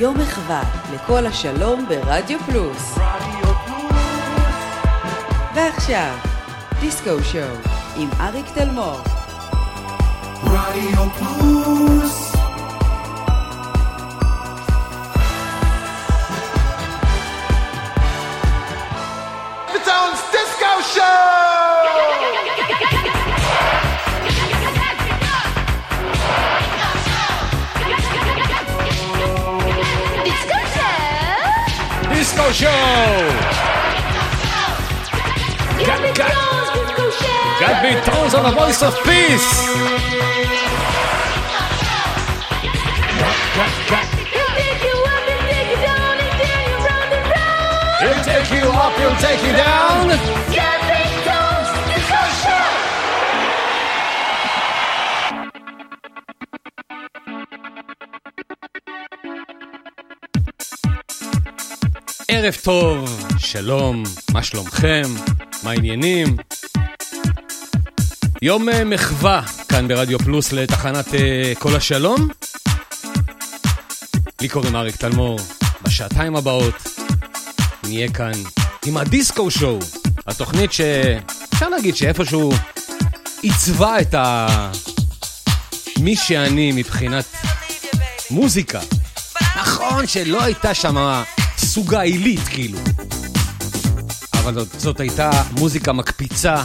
יום מחווה לכל השלום ברדיו פלוס. רדיו פלוס. ועכשיו, דיסקו שואו עם אריק תלמור. רדיו פלוס. דיסקו שואו! גד ביטונס on the voice of peace! He'll take you up, he'll take you down! ערב טוב, שלום, מה שלומכם? מה העניינים? יום אה, מחווה כאן ברדיו פלוס לתחנת אה, כל השלום. לי קוראים אריק תלמור, בשעתיים הבאות נהיה כאן עם הדיסקו שואו, התוכנית שאפשר להגיד שאיפשהו עיצבה את ה... מי שאני מבחינת מוזיקה. נכון שלא הייתה שם סוגה עילית כאילו. אבל זאת, זאת הייתה מוזיקה מקפיצה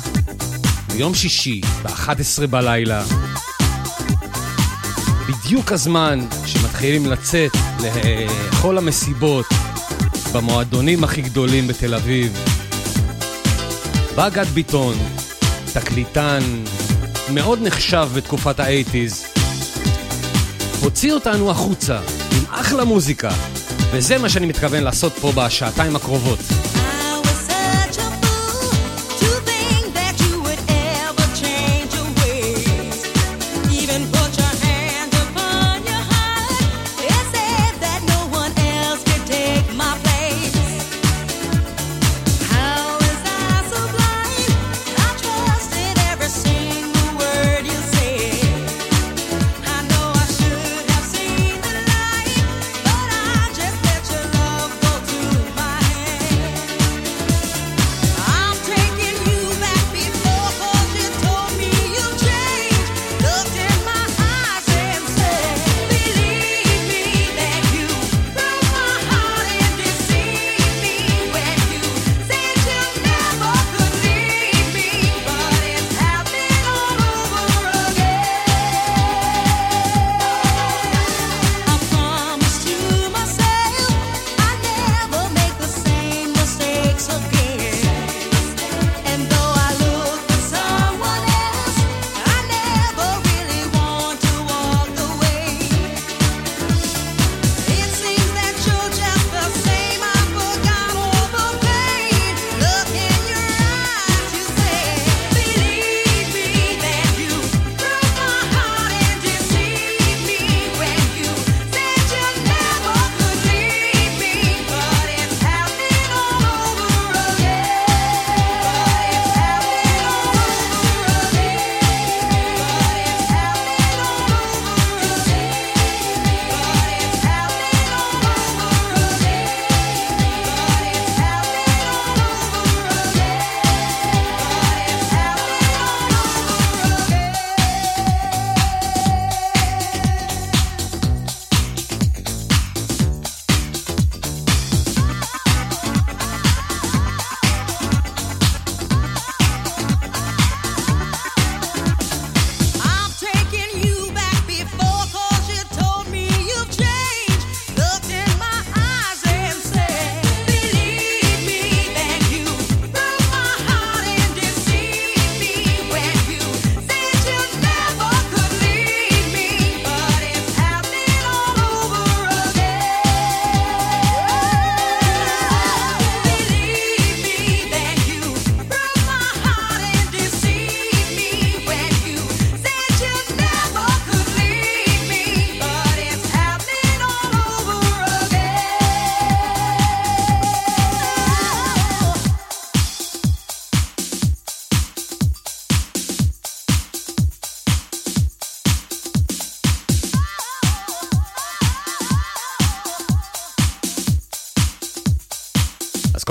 ביום שישי, ב-11 בלילה. בדיוק הזמן שמתחילים לצאת לכל המסיבות במועדונים הכי גדולים בתל אביב. בא גד ביטון, תקליטן מאוד נחשב בתקופת האייטיז, הוציא אותנו החוצה עם אחלה מוזיקה, וזה מה שאני מתכוון לעשות פה בשעתיים הקרובות.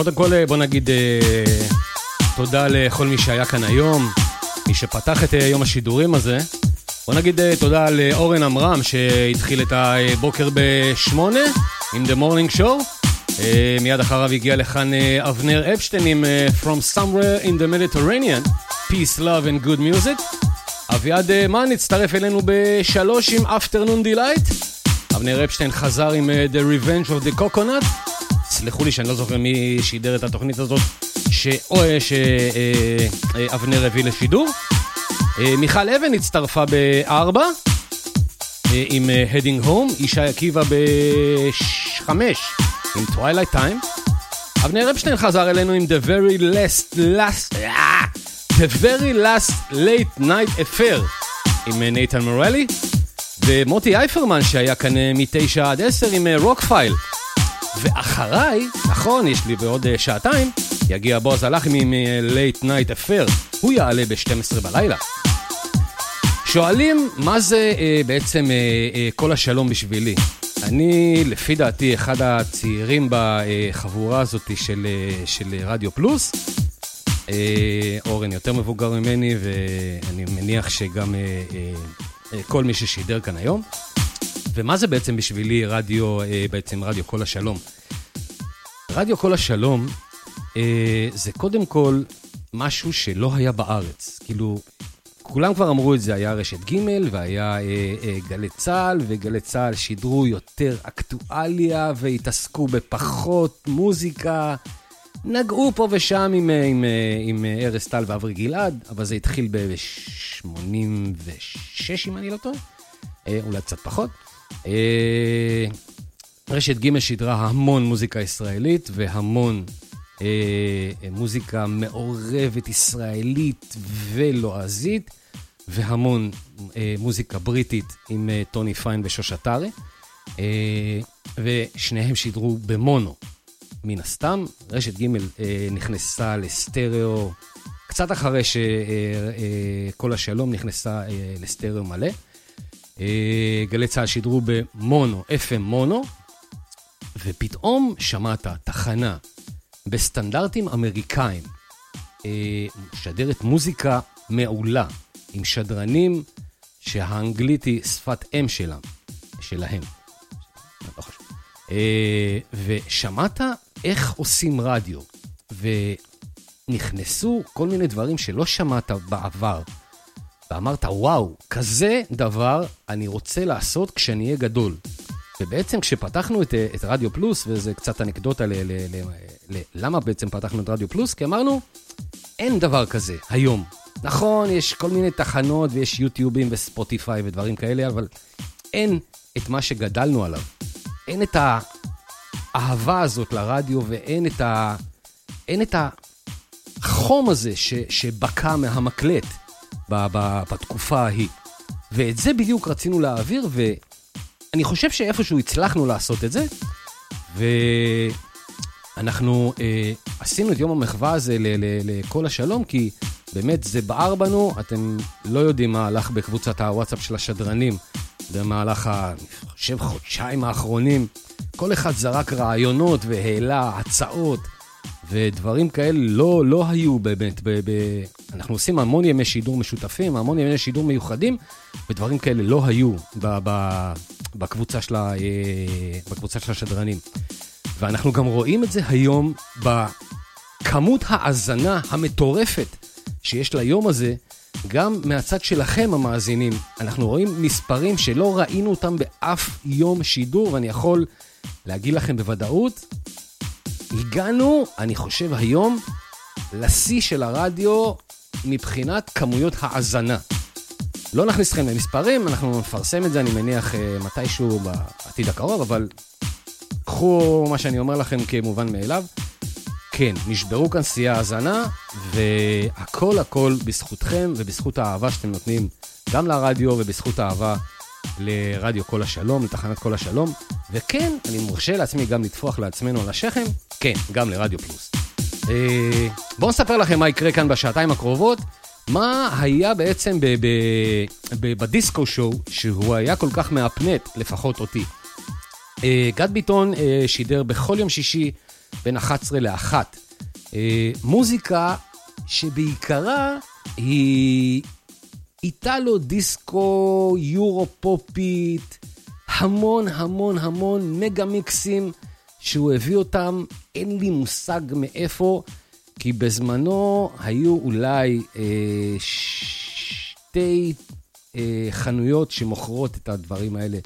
קודם כל אה, בוא נגיד אה, תודה לכל מי שהיה כאן היום, מי שפתח את אה, יום השידורים הזה. בוא נגיד תודה לאורן עמרם שהתחיל את הבוקר בשמונה עם The Morning Show. מיד אחריו הגיע לכאן אבנר אפשטיין עם From Somewhere in the Mediterranean, Peace, Love and Good Music. אביעד מן הצטרף אלינו בשלוש עם Afternoon Delight. אבנר אפשטיין חזר עם The Revenge of the Coconut. סלחו לי שאני לא זוכר מי שידר את התוכנית הזאת שאבנר הביא לשידור. אה, מיכל אבן הצטרפה בארבע אה, עם אה, Heading Home, ישי עקיבא בחמש עם Twilight Time. אבנר אפשטיין חזר אלינו עם The Very Last, last, אה, The Very Last Late Night Affair עם אה, נייתן מורלי. ומוטי אייפרמן שהיה כאן אה, מתשע עד עשר עם רוק פייל. ואחריי, נכון, יש לי בעוד אה, שעתיים, יגיע בועז הלחמי עם אה, Night Affair. הוא יעלה ב-12 בלילה. שואלים מה זה אה, בעצם אה, אה, כל השלום בשבילי. אני, לפי דעתי, אחד הצעירים בחבורה הזאת של, אה, של רדיו פלוס. אה, אורן יותר מבוגר ממני, ואני מניח שגם אה, אה, כל מי ששידר כאן היום. ומה זה בעצם בשבילי רדיו, אה, בעצם רדיו כל השלום? רדיו כל השלום אה, זה קודם כל משהו שלא היה בארץ. כאילו, כולם כבר אמרו את זה, היה רשת ג' והיה אה, אה, גלי צה"ל, וגלי צה"ל שידרו יותר אקטואליה והתעסקו בפחות מוזיקה. נגעו פה ושם עם, אה, עם, אה, עם אה, ארז טל ואברי גלעד, אבל זה התחיל ב-86, אם אני לא טועה, אולי קצת פחות. אה, רשת ג' שידרה המון מוזיקה ישראלית והמון אה, מוזיקה מעורבת ישראלית ולועזית, והמון אה, מוזיקה בריטית עם אה, טוני פיין ושוש עטרי, אה, ושניהם שידרו במונו, מן הסתם. רשת ג' אה, נכנסה לסטריאו קצת אחרי שכל אה, אה, השלום נכנסה אה, לסטריאו מלא. אה, גלי צה"ל שידרו במונו, FM מונו, ופתאום שמעת תחנה בסטנדרטים אמריקאים, אה, משדרת מוזיקה מעולה, עם שדרנים שהאנגלית היא שפת אם שלה, שלהם. לא. אה, ושמעת איך עושים רדיו, ונכנסו כל מיני דברים שלא שמעת בעבר, ואמרת, וואו, כזה דבר אני רוצה לעשות כשאני אהיה גדול. ובעצם כשפתחנו את, את רדיו פלוס, וזה קצת אנקדוטה ל, ל, ל, ל, למה בעצם פתחנו את רדיו פלוס, כי אמרנו, אין דבר כזה היום. נכון, יש כל מיני תחנות ויש יוטיובים וספוטיפיי ודברים כאלה, אבל אין את מה שגדלנו עליו. אין את האהבה הזאת לרדיו ואין את, ה, אין את החום הזה ש, שבקע מהמקלט ב, ב, בתקופה ההיא. ואת זה בדיוק רצינו להעביר, ו... אני חושב שאיפשהו הצלחנו לעשות את זה, ואנחנו אה, עשינו את יום המחווה הזה ל- ל- לכל השלום, כי באמת זה בער בנו, אתם לא יודעים מה הלך בקבוצת הוואטסאפ של השדרנים במהלך, אני חושב, חודשיים האחרונים. כל אחד זרק רעיונות והעלה הצעות. ודברים כאלה לא, לא היו באמת, ב, ב, אנחנו עושים המון ימי שידור משותפים, המון ימי שידור מיוחדים, ודברים כאלה לא היו ב, ב, בקבוצה, של ה, אה, בקבוצה של השדרנים. ואנחנו גם רואים את זה היום בכמות ההאזנה המטורפת שיש ליום הזה, גם מהצד שלכם המאזינים. אנחנו רואים מספרים שלא ראינו אותם באף יום שידור, ואני יכול להגיד לכם בוודאות, הגענו, אני חושב היום, לשיא של הרדיו מבחינת כמויות האזנה. לא נכניס אתכם למספרים, אנחנו נפרסם את זה, אני מניח, אה, מתישהו בעתיד הקרוב, אבל קחו מה שאני אומר לכם כמובן מאליו. כן, נשברו כאן שיאי האזנה, והכל הכל בזכותכם ובזכות האהבה שאתם נותנים גם לרדיו ובזכות האהבה לרדיו כל השלום, לתחנת כל השלום. וכן, אני מרשה לעצמי גם לטפוח לעצמנו על השכם, כן, גם לרדיו פלוס. אה, בואו נספר לכם מה יקרה כאן בשעתיים הקרובות. מה היה בעצם ב- ב- ב- בדיסקו שואו, שהוא היה כל כך מהפנט, לפחות אותי. אה, גד ביטון אה, שידר בכל יום שישי בין 11 ל-1. אה, מוזיקה שבעיקרה היא איטלו דיסקו, יורו פופית, המון המון המון מגה מיקסים שהוא הביא אותם, אין לי מושג מאיפה, כי בזמנו היו אולי אה, שתי אה, חנויות שמוכרות את הדברים האלה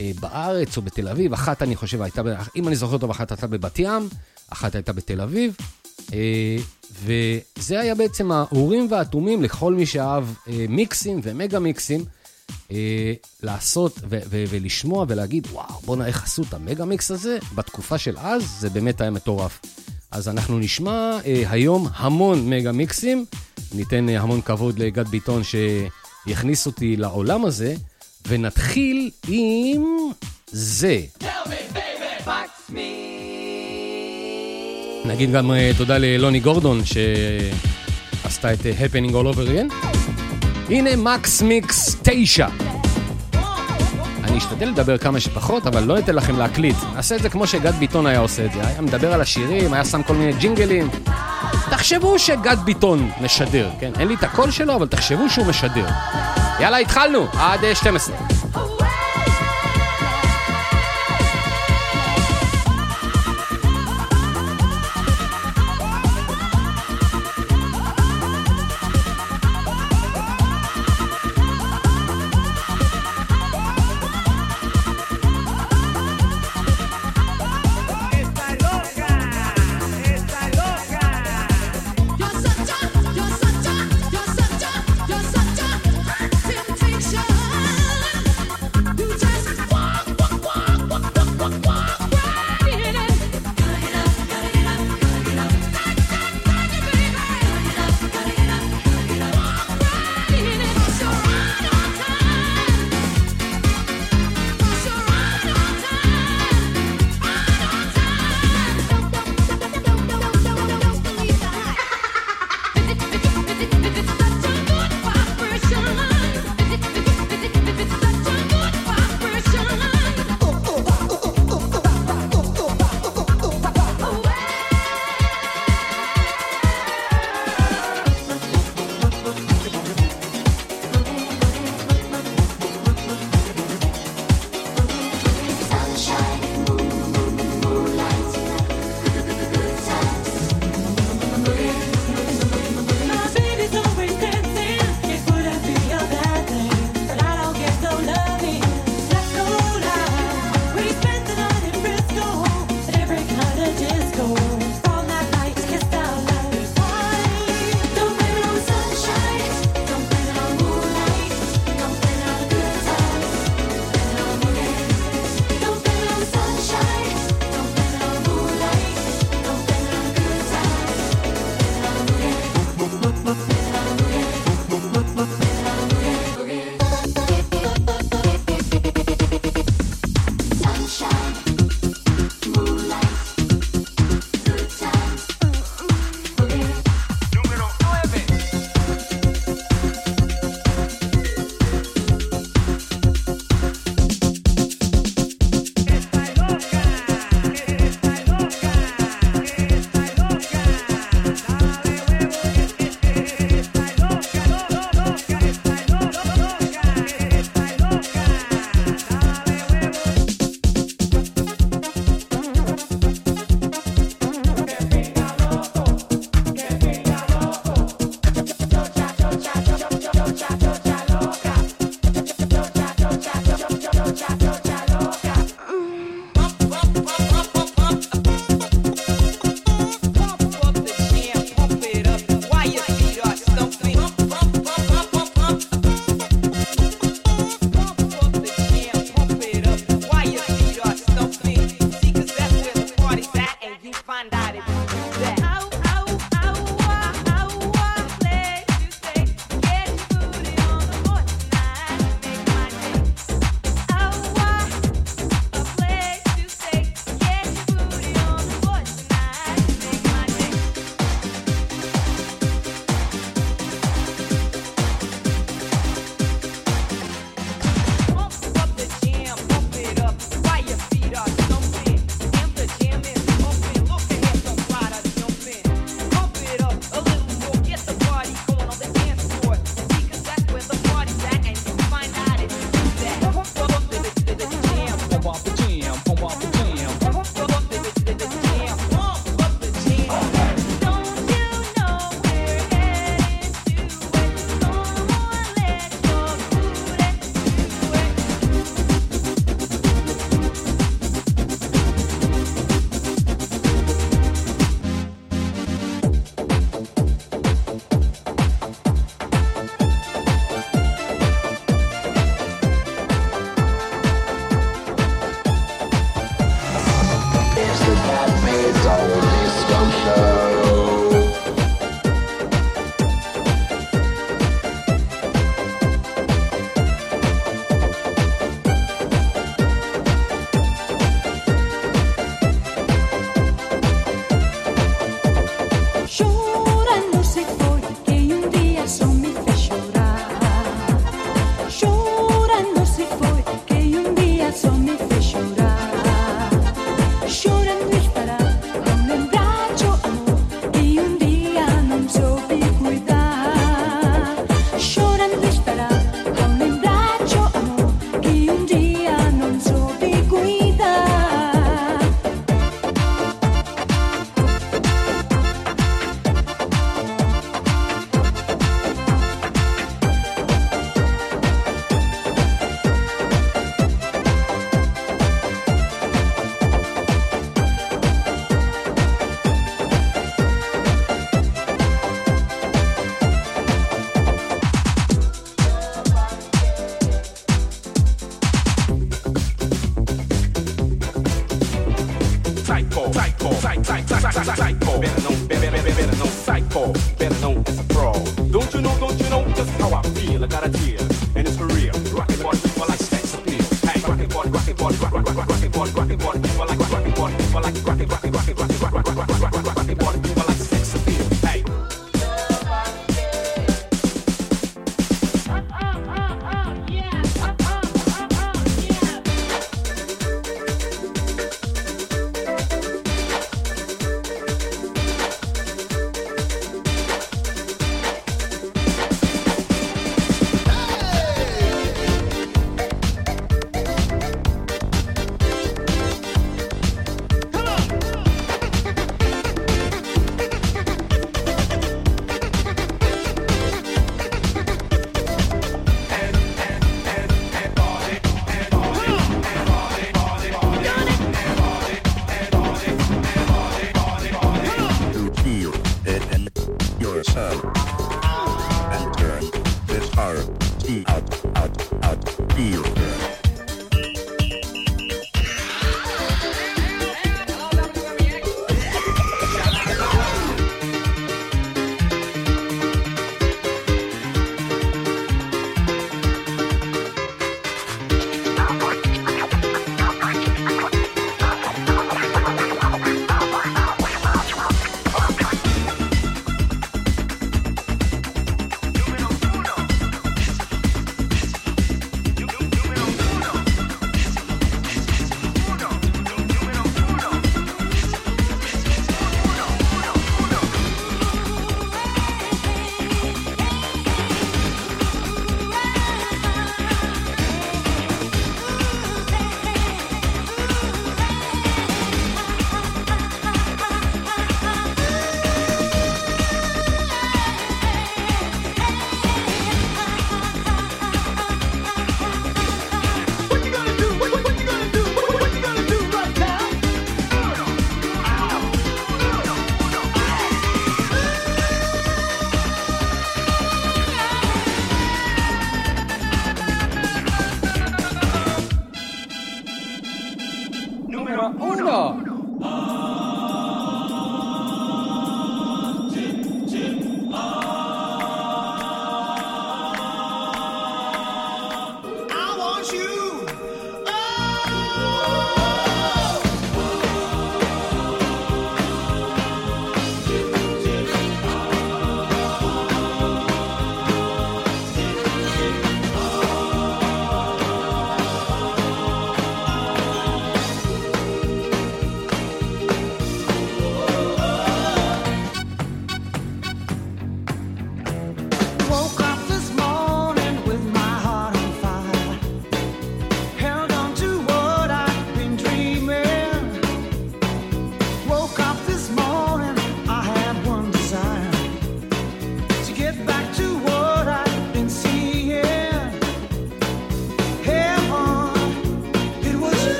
אה, בארץ או בתל אביב. אחת, אני חושב, הייתה, אם אני זוכר טוב, אחת הייתה בבת ים, אחת הייתה בתל אביב. אה, וזה היה בעצם האורים והתומים לכל מי שאהב אה, מיקסים ומגה מיקסים. אה, לעשות ו- ו- ולשמוע ולהגיד, וואו, בואנה, איך עשו את המגה מיקס הזה בתקופה של אז, זה באמת היה מטורף. אז אנחנו נשמע אה, היום המון מגה מיקסים, ניתן אה, המון כבוד לגד ביטון שיכניס אותי לעולם הזה, ונתחיל עם זה. נגיד גם אה, תודה ללוני גורדון שעשתה את אה, Happening All Over Again. הנה מקס מיקס 9. אני אשתדל לדבר כמה שפחות, אבל לא אתן לכם להקליט. נעשה את זה כמו שגד ביטון היה עושה את זה. היה מדבר על השירים, היה שם כל מיני ג'ינגלים. תחשבו שגד ביטון משדר, כן? אין לי את הקול שלו, אבל תחשבו שהוא משדר. יאללה, התחלנו, עד אה, 12.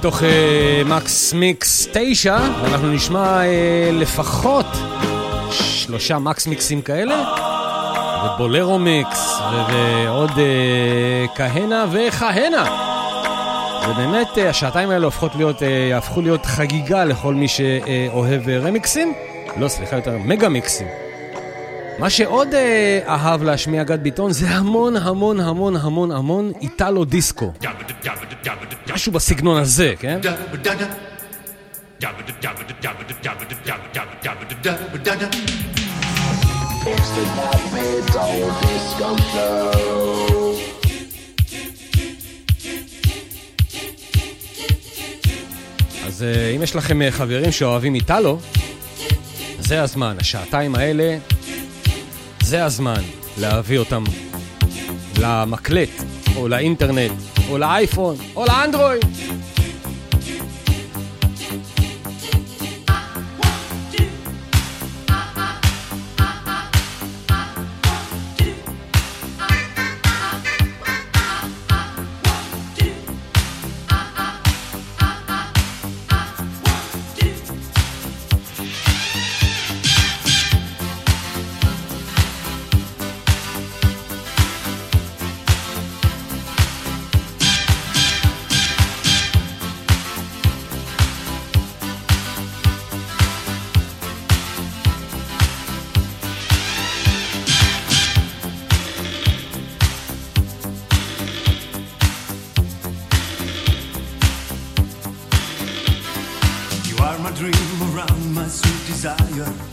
מתוך מקס מיקס 9, אנחנו נשמע uh, לפחות שלושה מקס מיקסים כאלה, ובולרו מיקס, ועוד uh, כהנה וכהנה. ובאמת, uh, השעתיים האלה הופכות להיות, uh, יהפכו להיות חגיגה לכל מי שאוהב uh, רמיקסים. לא, סליחה, יותר מגה מיקסים. מה שעוד uh, אהב להשמיע גד ביטון זה המון המון המון המון המון איטלו דיסקו. Yeah. משהו בסגנון הזה, כן? אז אם יש לכם אה, חברים שאוהבים איטלו, זה הזמן, השעתיים האלה, זה הזמן להביא אותם למקלט או לאינטרנט. או לאייפון, או לאנדרואיד. desire.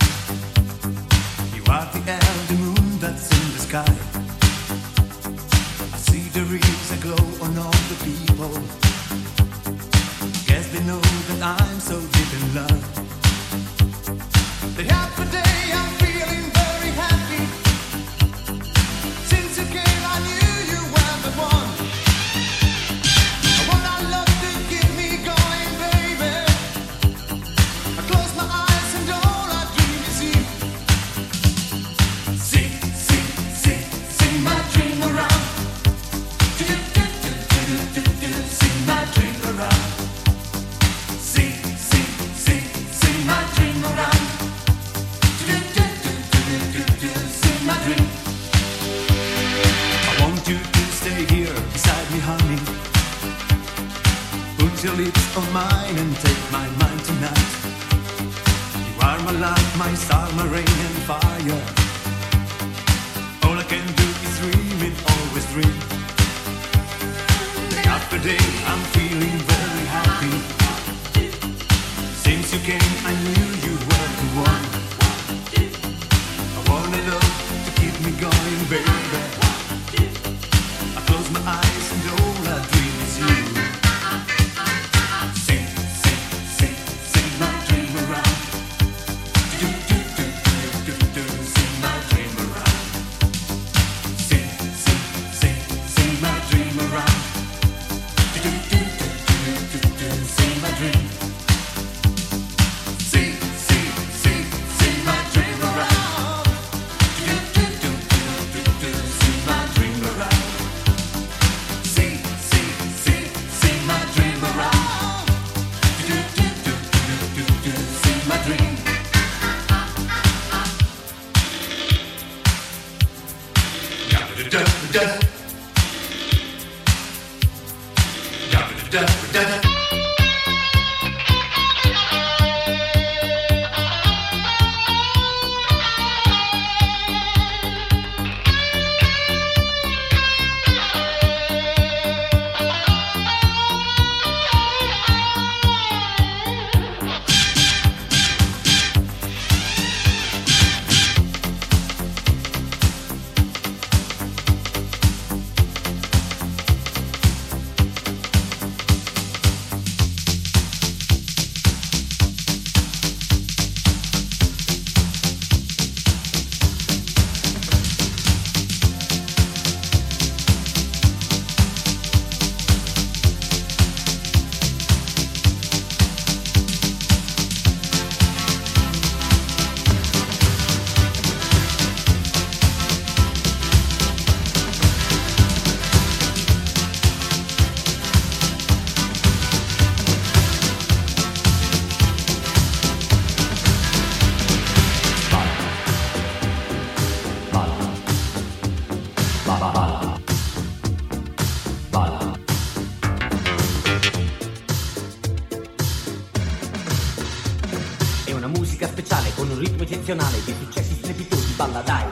musica speciale con un ritmo eccezionale di successi strepitosi, balla dai.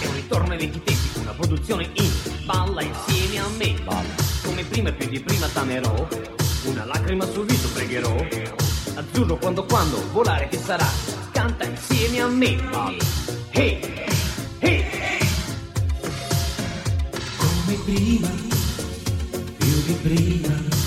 È un ritorno ai vecchi tempi una produzione in balla insieme a me. Come prima e più di prima tamerò, una lacrima sul viso pregherò. Azzurro quando quando, volare che sarà, canta insieme a me, balla. Hey, hey. Come prima, più di prima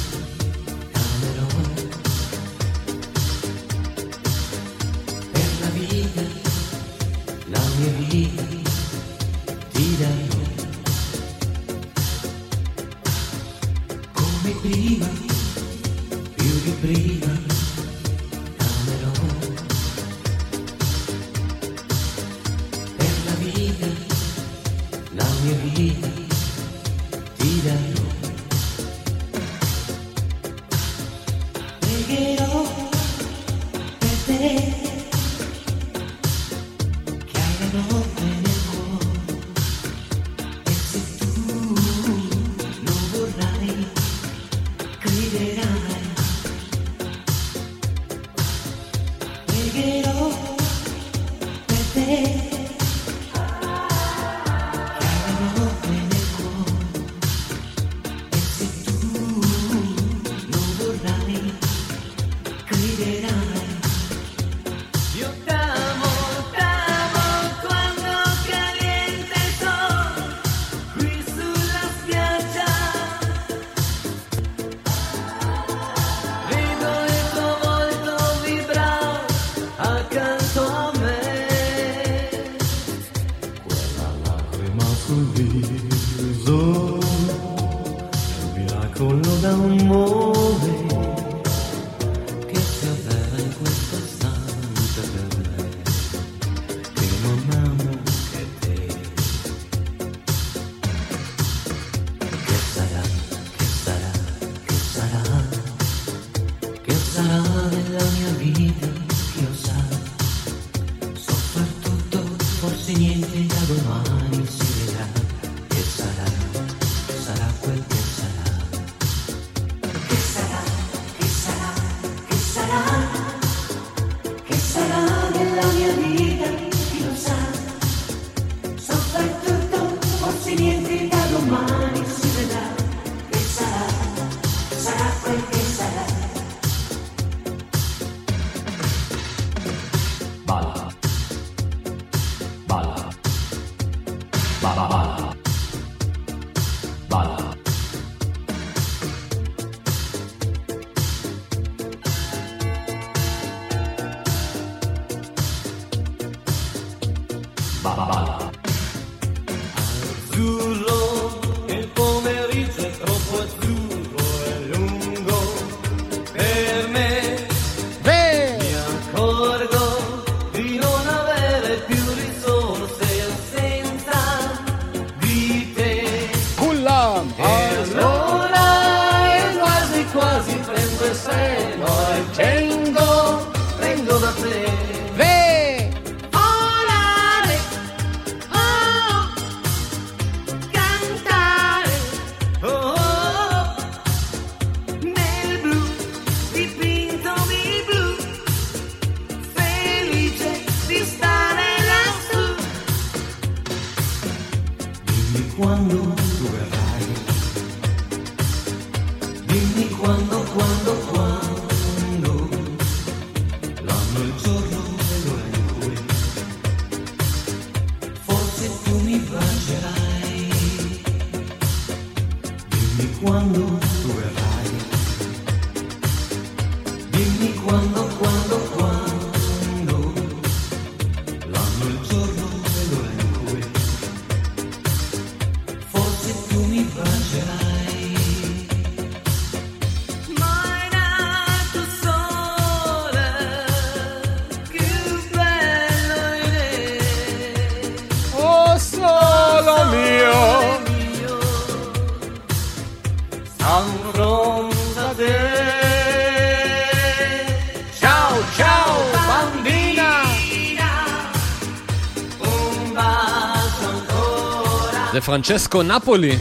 פרנצ'סקו נפולי,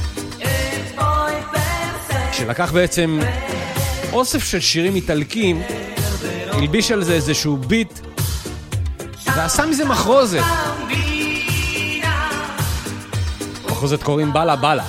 שלקח בעצם אוסף של שירים איטלקים, הלביש על זה איזשהו ביט, ועשה מזה מחרוזת. מחרוזת קוראים בלה בלה.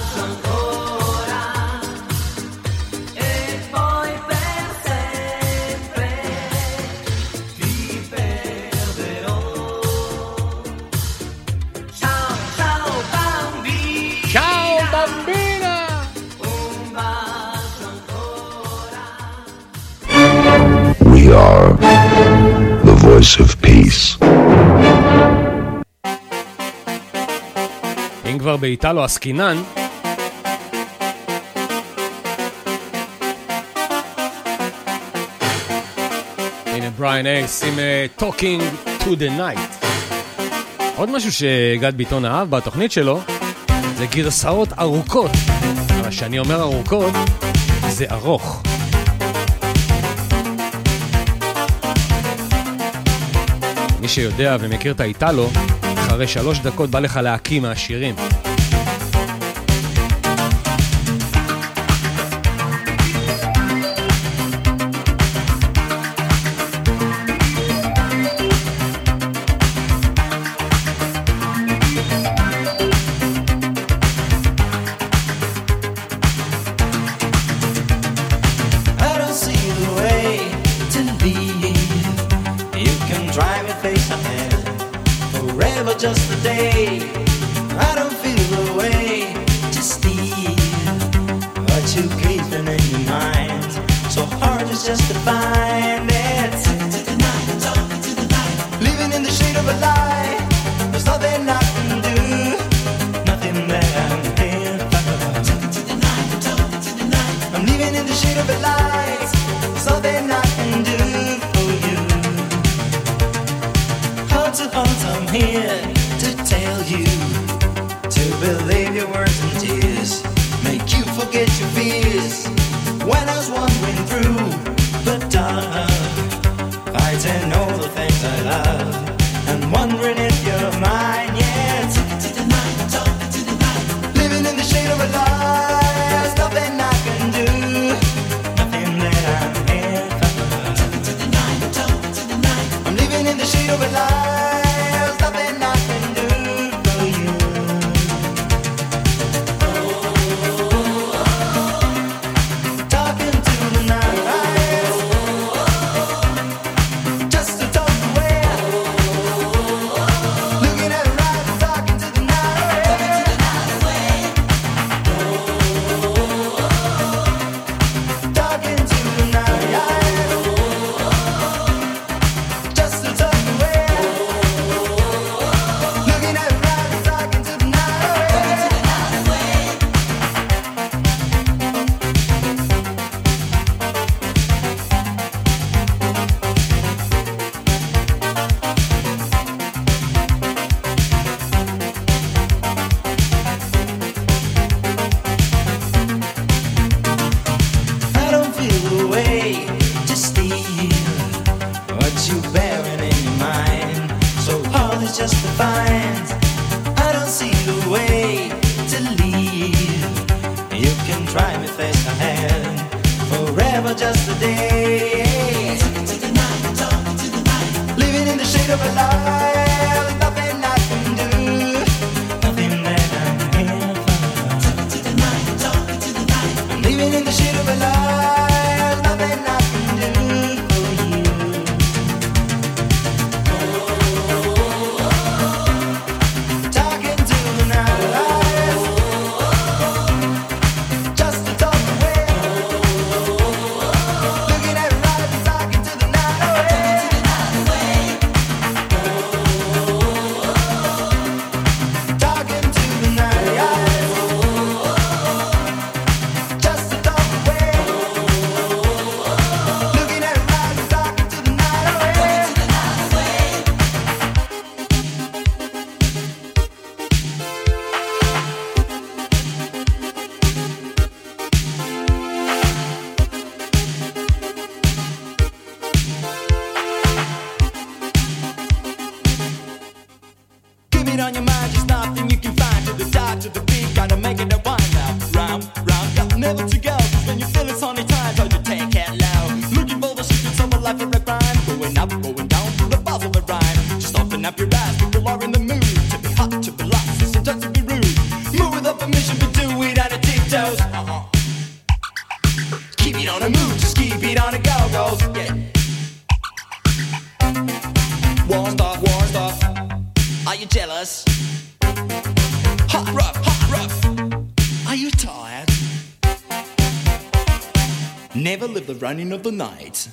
באיטלו עסקינן. הנה בריאן אייס עם Talking to the Night. עוד משהו שגד ביטון אהב בתוכנית שלו זה גרסאות ארוכות. מה שאני אומר ארוכות זה ארוך. מי שיודע ומכיר את האיטלו, אחרי שלוש דקות בא לך להקיא מהשירים. verdad. Running of the night.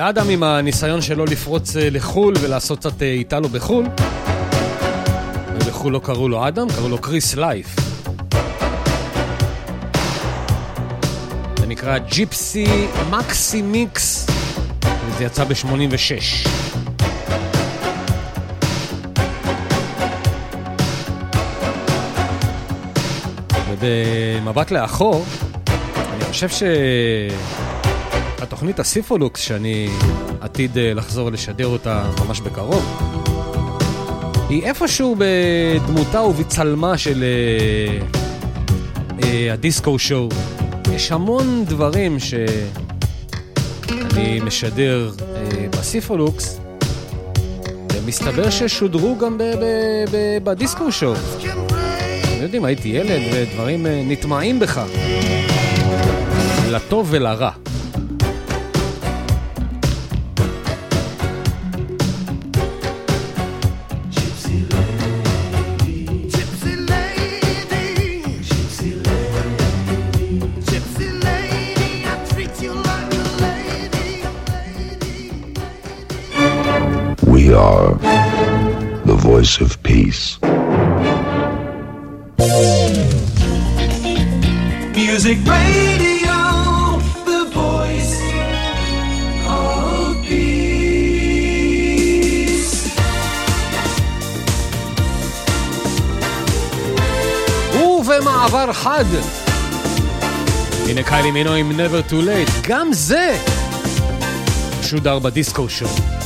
אדם עם הניסיון שלו לפרוץ אה, לחו"ל ולעשות קצת אה, איטלו בחו"ל. ובחו"ל לא קראו לו אדם, קראו לו קריס לייף. זה נקרא ג'יפסי מקסי מיקס, וזה יצא ב-86. ובמבט לאחור, אני חושב שהתוכנית הסיפולוקס, שאני עתיד אה, לחזור לשדר אותה ממש בקרוב, היא איפשהו בדמותה ובצלמה של אה, אה, הדיסקו שואו. יש המון דברים שאני משדר בסיפולוקס, ומסתבר ששודרו גם בדיסקו שואו. אתם יודעים, הייתי ילד ודברים נטמעים בך. לטוב ולרע. Voice of peace. Music Radio, the voice of peace. ובמעבר חד. הנה קיילי מינו עם never too late, גם זה שודר בדיסקו שואו.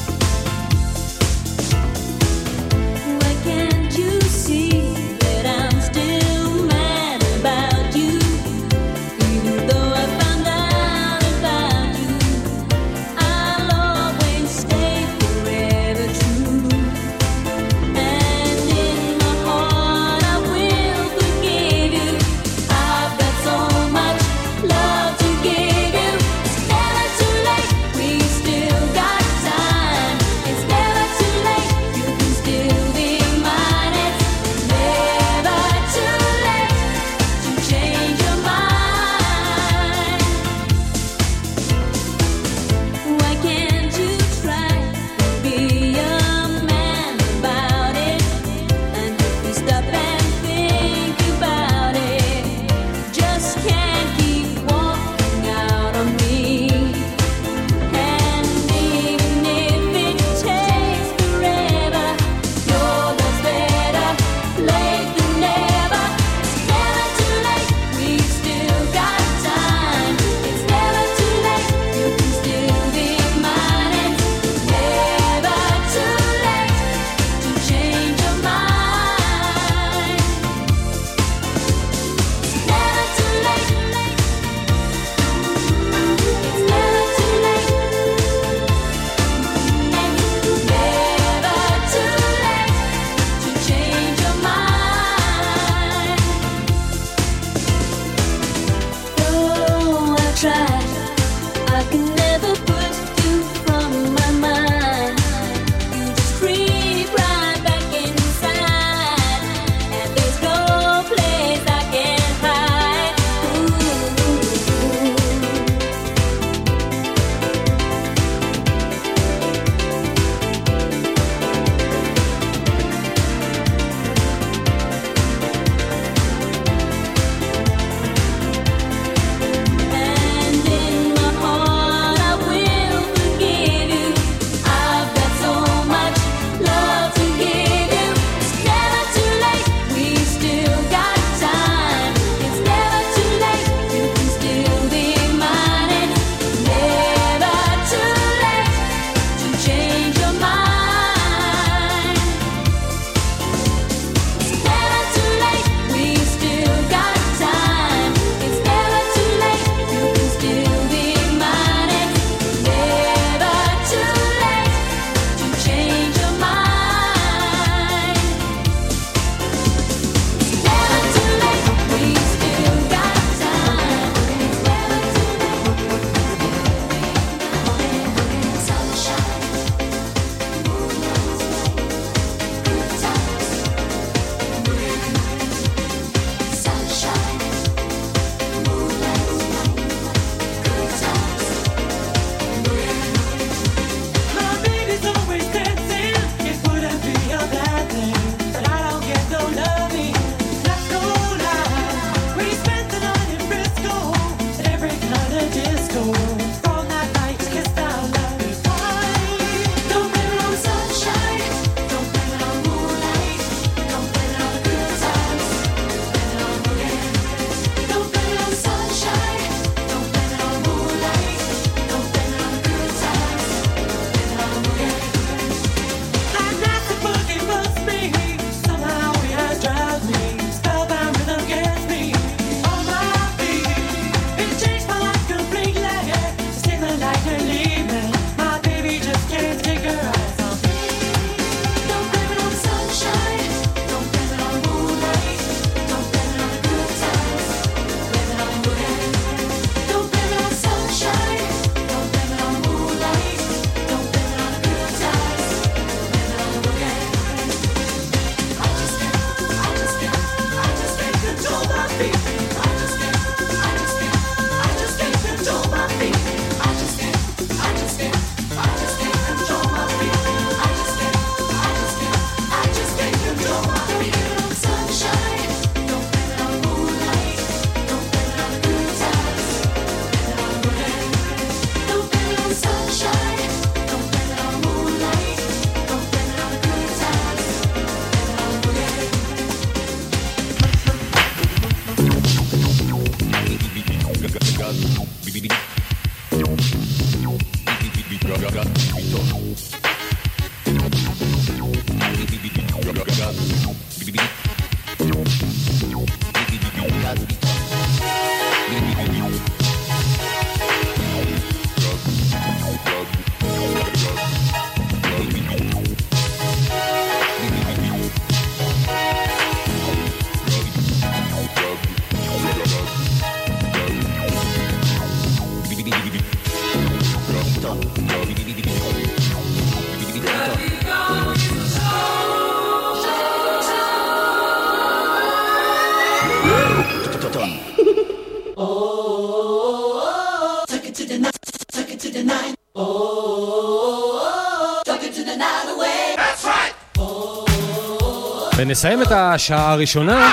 השעה הראשונה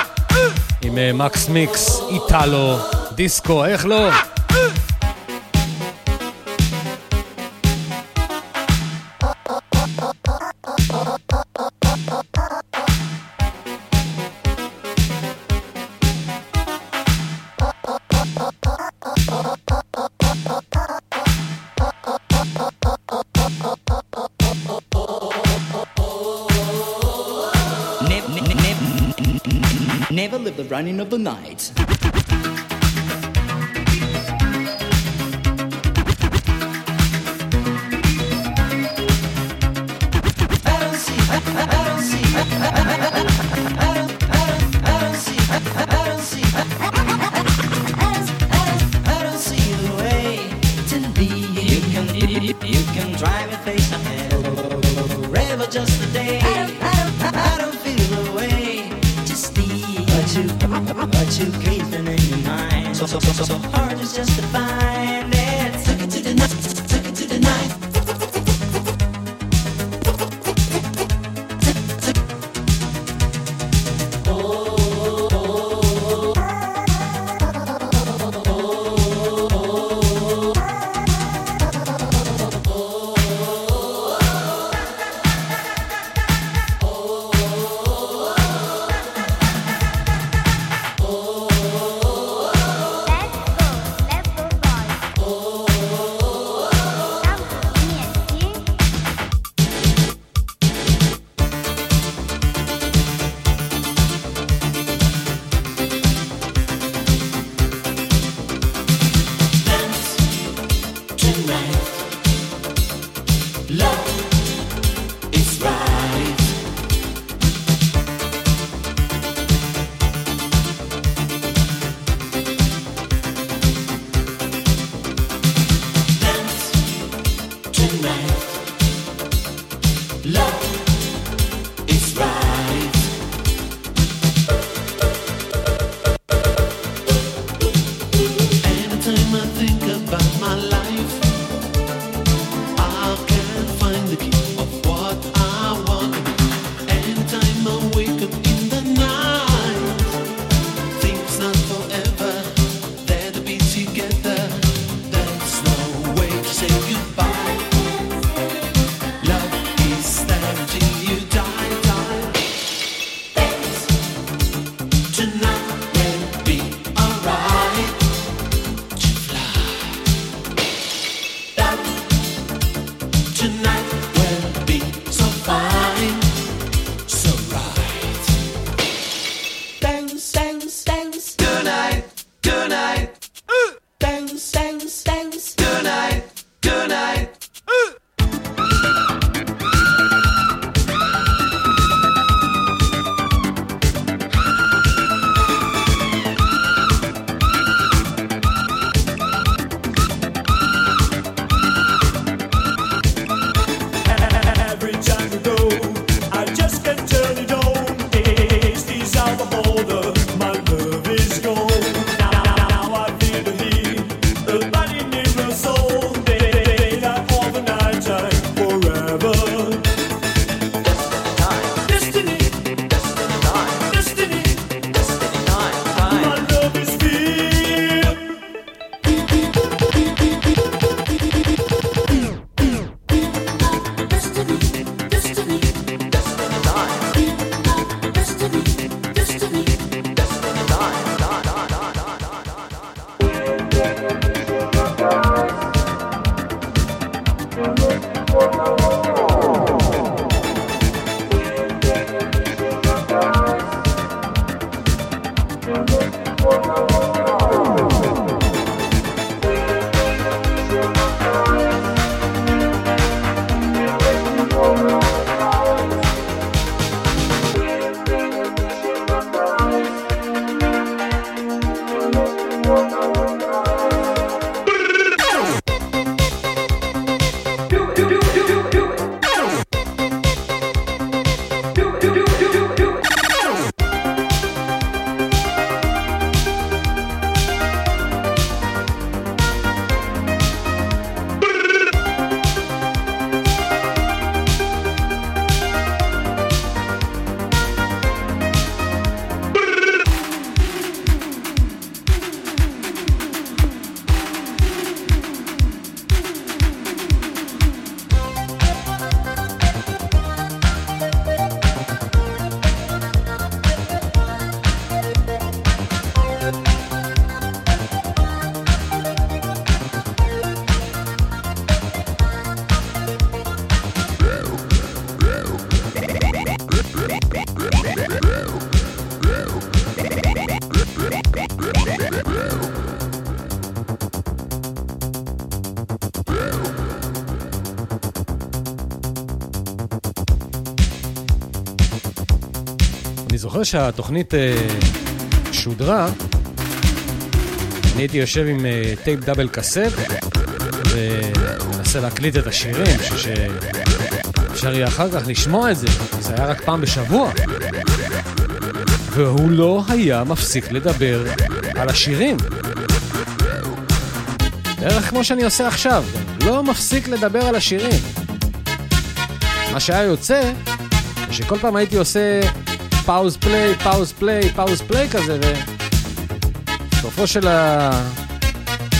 עם אה, מקס מיקס, איטלו, דיסקו, איך לא? the night. stay זוכר שהתוכנית אה, שודרה, אני הייתי יושב עם אה, טייפ double cassette ומנסה להקליט את השירים, שאפשר יהיה אחר כך לשמוע את זה. זה היה רק פעם בשבוע. והוא לא היה מפסיק לדבר על השירים. בערך כמו שאני עושה עכשיו, לא מפסיק לדבר על השירים. מה שהיה יוצא, שכל פעם הייתי עושה pause play, pause play, pause play כזה, וסופו של ה...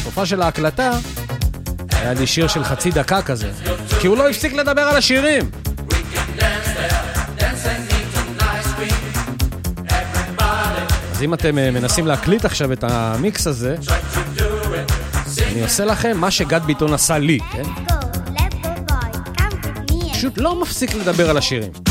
סופה של ההקלטה היה לי שיר של חצי דקה כזה, כי הוא לא הפסיק לדבר על השירים. אז אם אתם אה, מנסים להקליט עכשיו את המיקס הזה, אני עושה לכם מה שגד ביטון עשה לי, כן? פשוט לא מפסיק לדבר על השירים.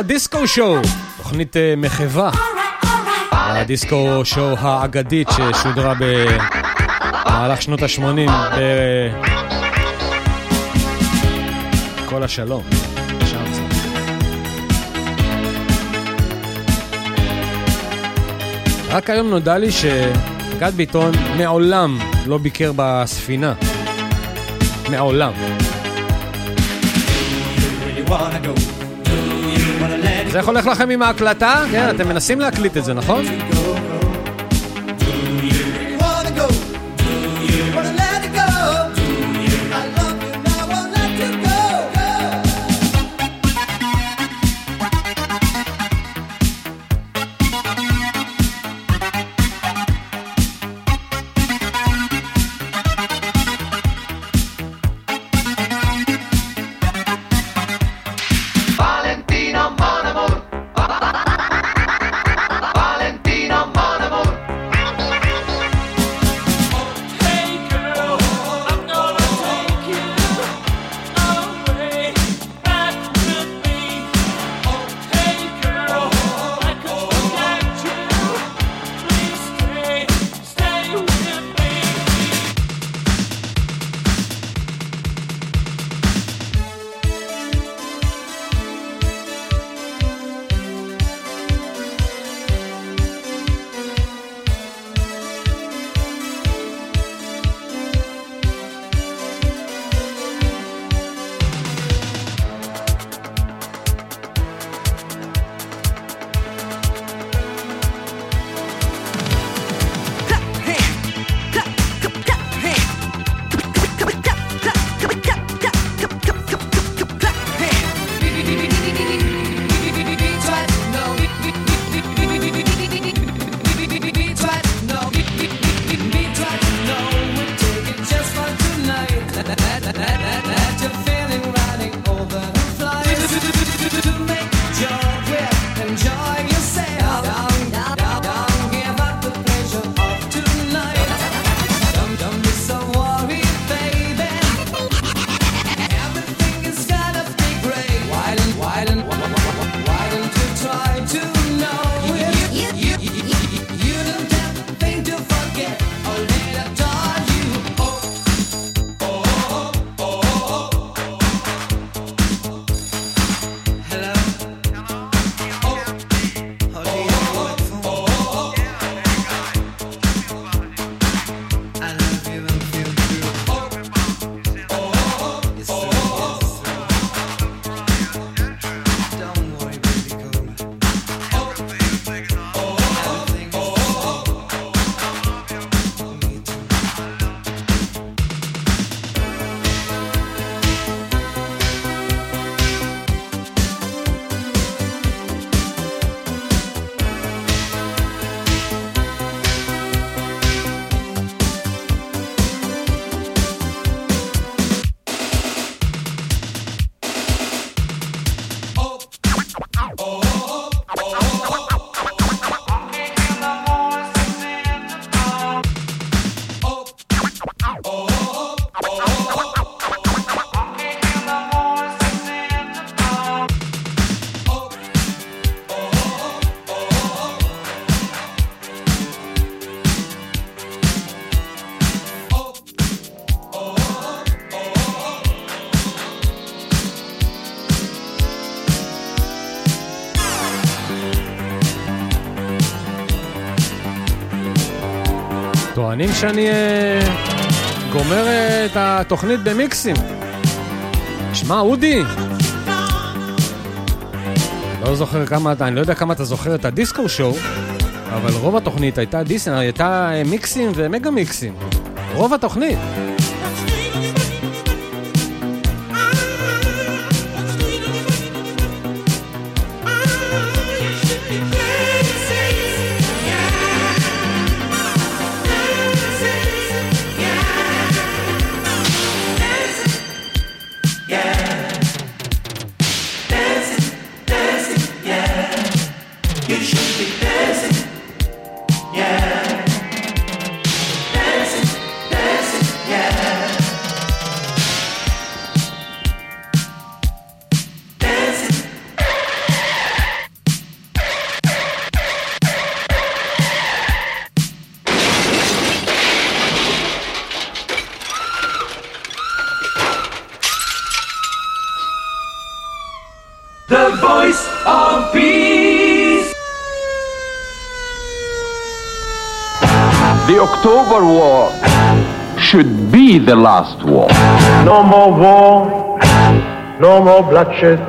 הדיסקו שואו, תוכנית אה, מחווה. הדיסקו שואו האגדית ששודרה במהלך שנות ה-80 בכל השלום. שם זה. רק היום נודע לי שגד ביטון מעולם לא ביקר בספינה. מעולם. זה איך הולך לכם עם ההקלטה? כן, אתם מנסים להקליט את זה, נכון? טוענים שאני אה, גומר אה, את התוכנית במיקסים. שמע, אודי, לא זוכר כמה אתה, אני לא יודע כמה אתה זוכר את הדיסקו שואו, אבל רוב התוכנית הייתה דיסן, הייתה אה, מיקסים ומגה מיקסים. רוב התוכנית. the last war. No more war, no more bloodshed.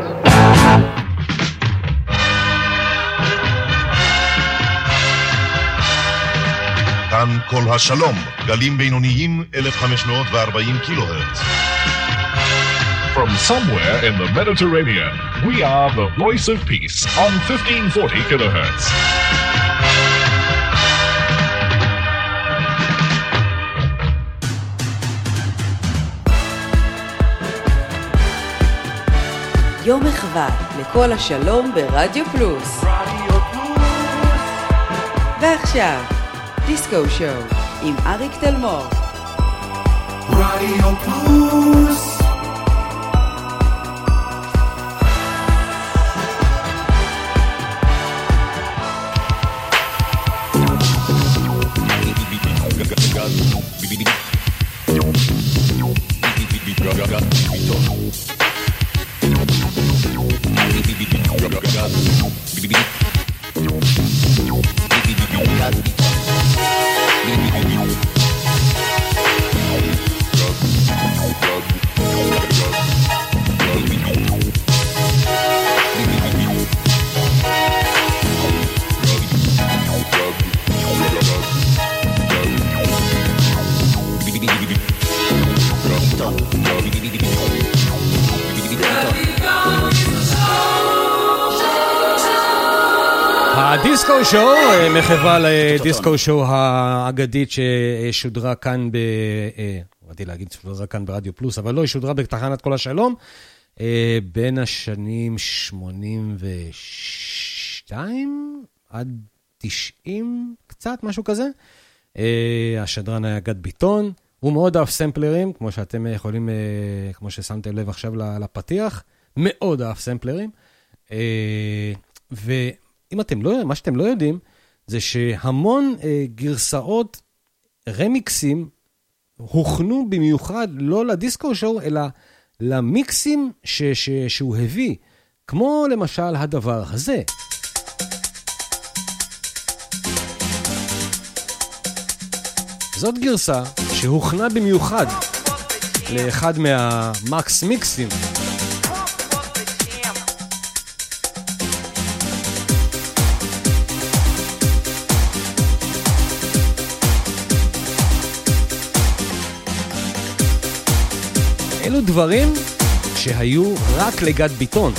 כאן כל השלום, גלים בינוניים 1540 קילו הרץ. From somewhere in the Mediterranean, we are the voice of peace on 1540 kilohertz. יום מחווה לכל השלום ברדיו פלוס. ועכשיו, דיסקו שואו עם אריק תלמור. רדיו פלוס מחווה לדיסקו שואו האגדית ששודרה כאן ב... אה, באתי להגיד שודרה כאן ברדיו פלוס, אבל לא, היא שודרה בתחנת כל השלום, אה, בין השנים 82 עד 90, קצת, משהו כזה. אה, השדרן היה גד ביטון, הוא מאוד אהב סמפלרים, כמו שאתם יכולים, אה, כמו ששמתם לב עכשיו לפתיח, מאוד אהב סמפלרים. אה, ואם אתם לא, מה שאתם לא יודעים, זה שהמון אה, גרסאות רמיקסים הוכנו במיוחד לא לדיסקו שואו, אלא למיקסים ש, ש, שהוא הביא, כמו למשל הדבר הזה. זאת גרסה שהוכנה במיוחד לאחד מהמקס מיקסים. אלו דברים שהיו רק לגד ביטון.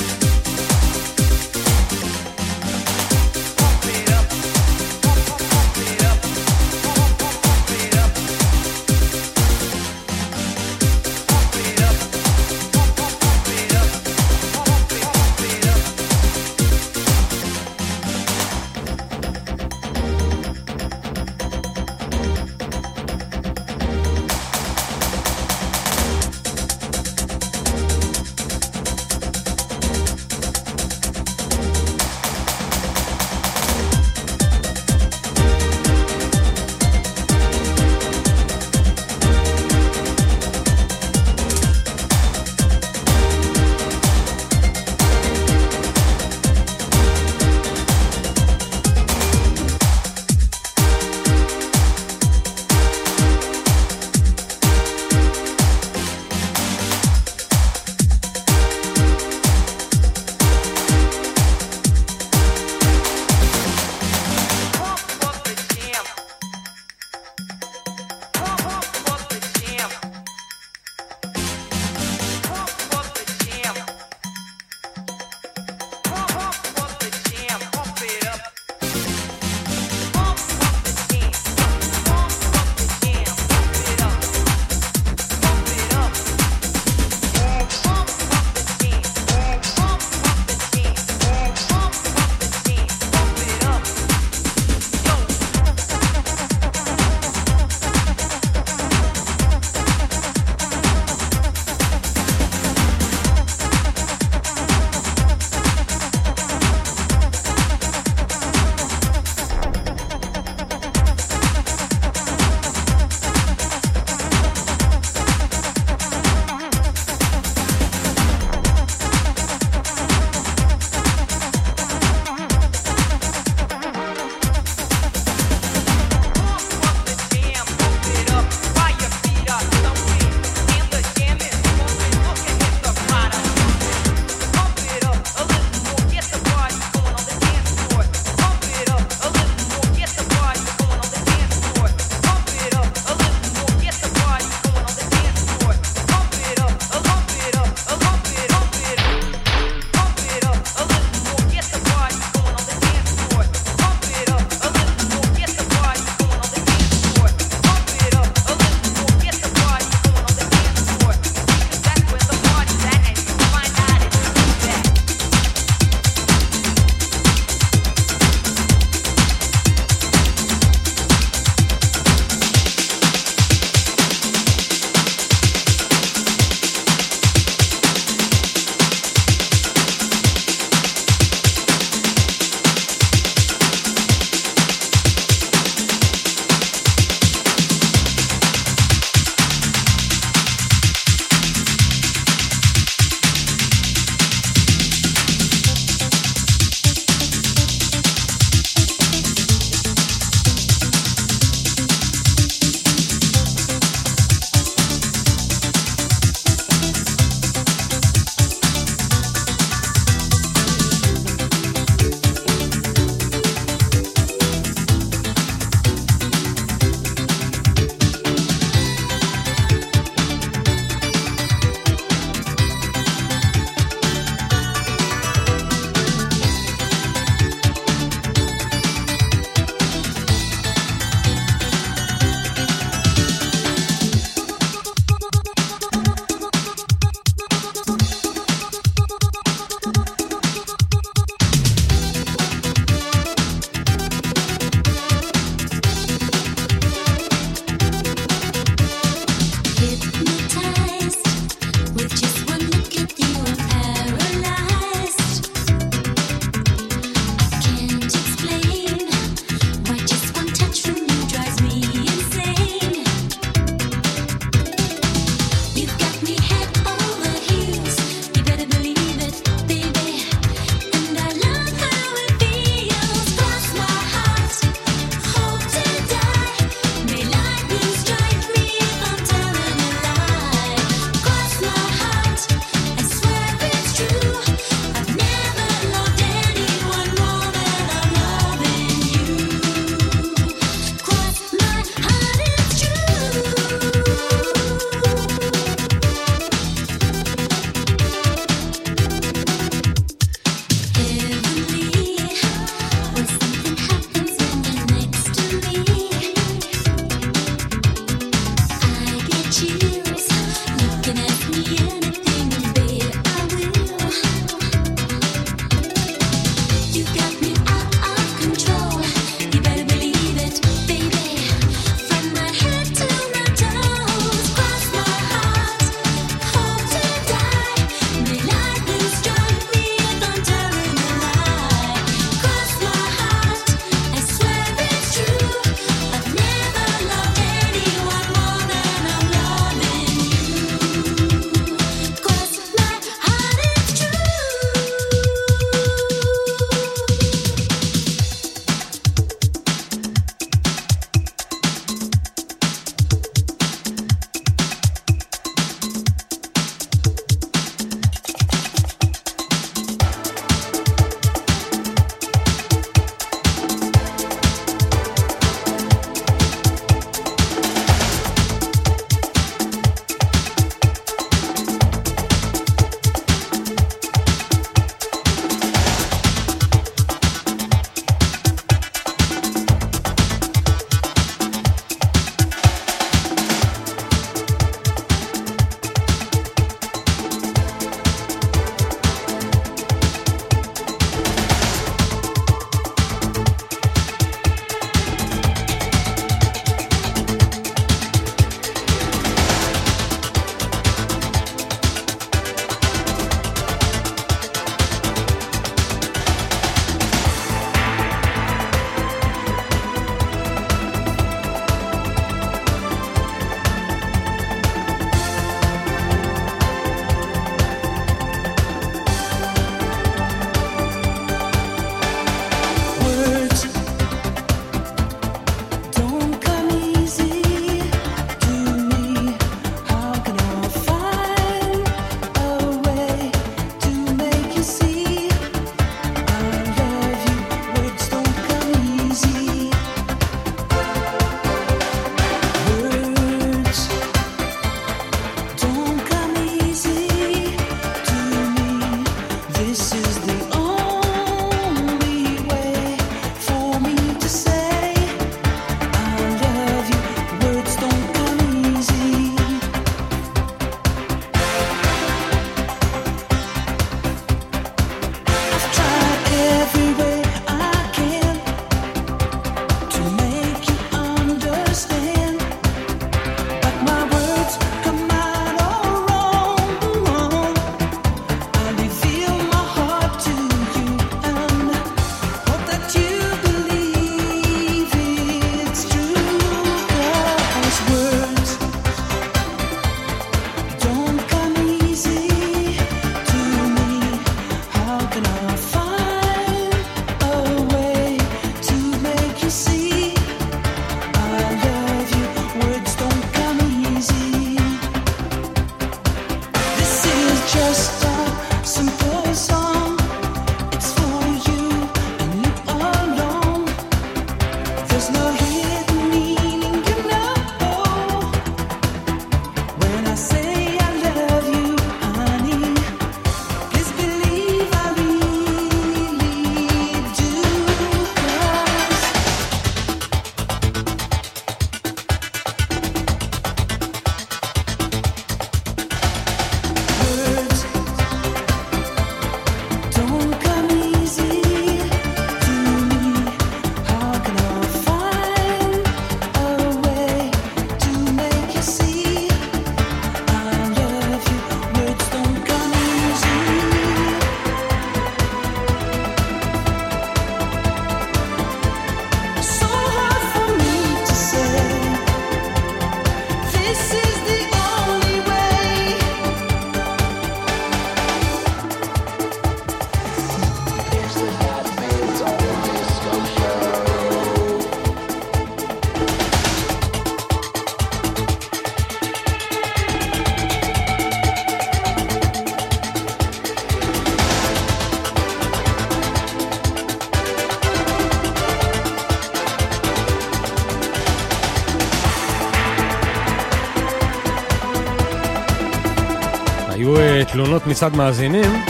תלונות מצד מאזינים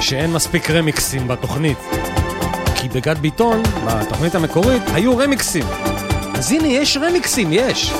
שאין מספיק רמיקסים בתוכנית. כי בגד ביטון, בתוכנית המקורית, היו רמיקסים. אז הנה, יש רמיקסים, יש.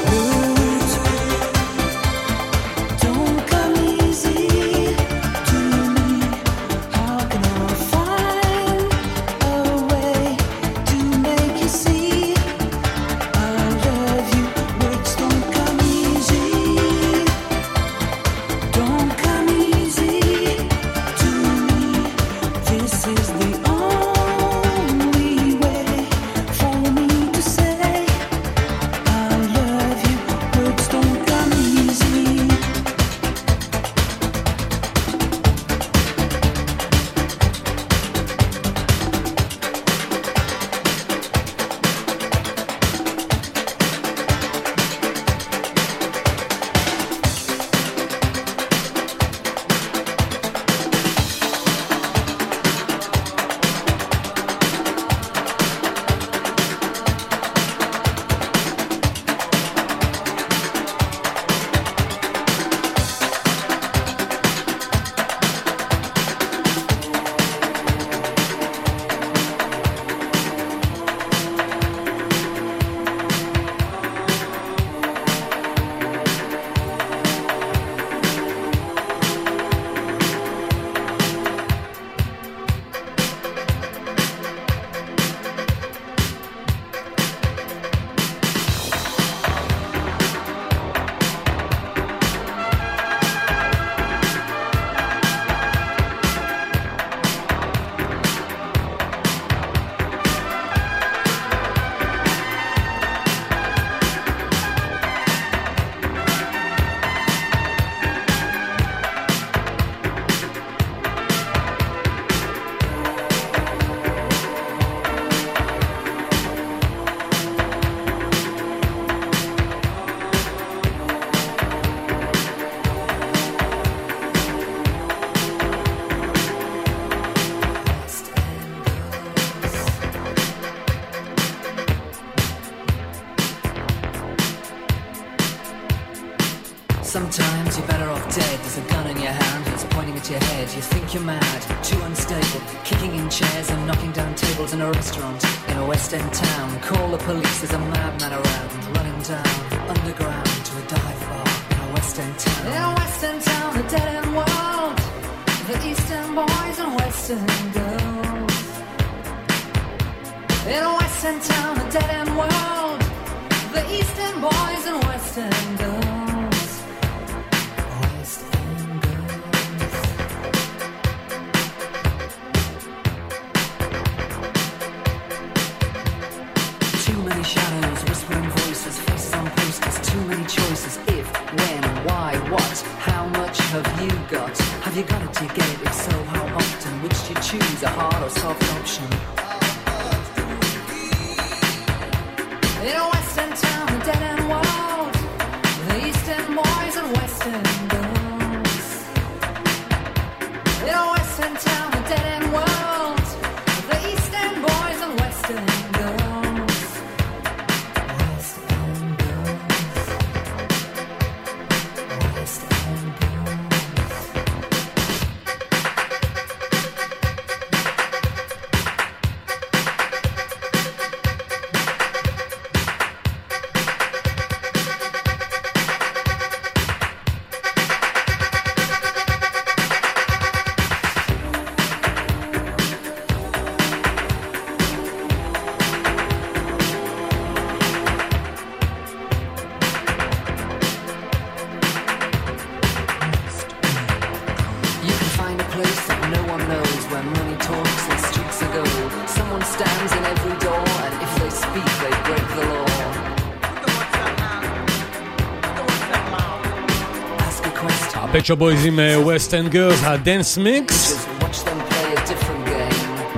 פט שופ בויז עם West End Girls, ה dance mix.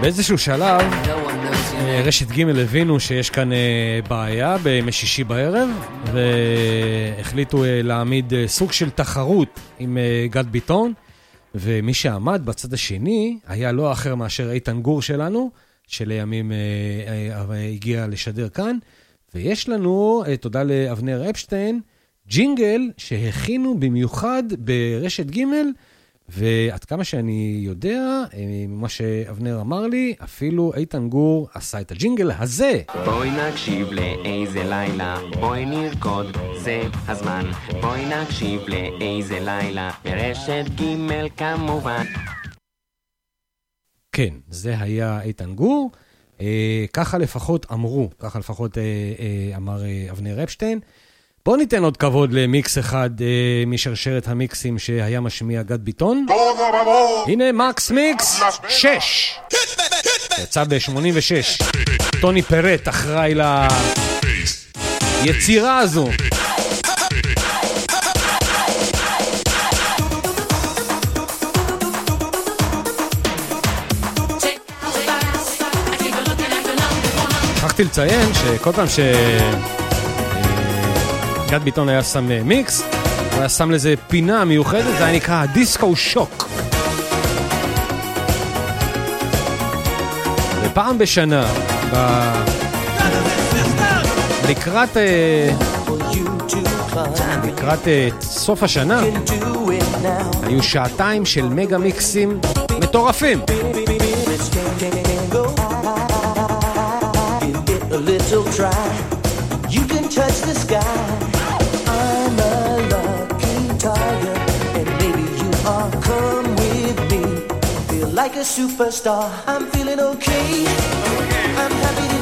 באיזשהו שלב, אה, רשת ג' הבינו שיש כאן אה, בעיה בימי שישי בערב, והחליטו אה, להעמיד סוג של תחרות עם גד ביטון, ומי שעמד בצד השני היה לא אחר מאשר איתן גור שלנו, שלימים הגיע לשדר כאן, ויש לנו, תודה לאבנר אפשטיין, ג'ינגל שהכינו במיוחד ברשת ג' ועד כמה שאני יודע, אה, ממה שאבנר אמר לי, אפילו איתן גור עשה את הג'ינגל הזה. בואי נקשיב לאיזה לילה, בואי נרקוד, זה הזמן. בואי נקשיב לאיזה לילה, ברשת ג' כמובן. כן, זה היה איתן גור. אה, ככה לפחות אמרו, ככה לפחות אה, אה, אמר אה, אבנר אפשטיין. בואו ניתן עוד כבוד למיקס אחד אה, משרשרת המיקסים שהיה משמיע גד ביטון. הנה מקס מיקס 6. יצא ב-86. טוני פרט אחראי ליצירה הזו. שכחתי לציין שכל פעם ש... גד ביטון היה שם אה, מיקס, הוא היה שם לזה פינה מיוחדת, זה היה נקרא דיסקו שוק. ופעם בשנה, ב... לקראת... אה, לקראת אה, סוף השנה, היו שעתיים של מגה מיקסים מטורפים. try. You can touch the sky. Like a superstar. I'm feeling okay. I'm happy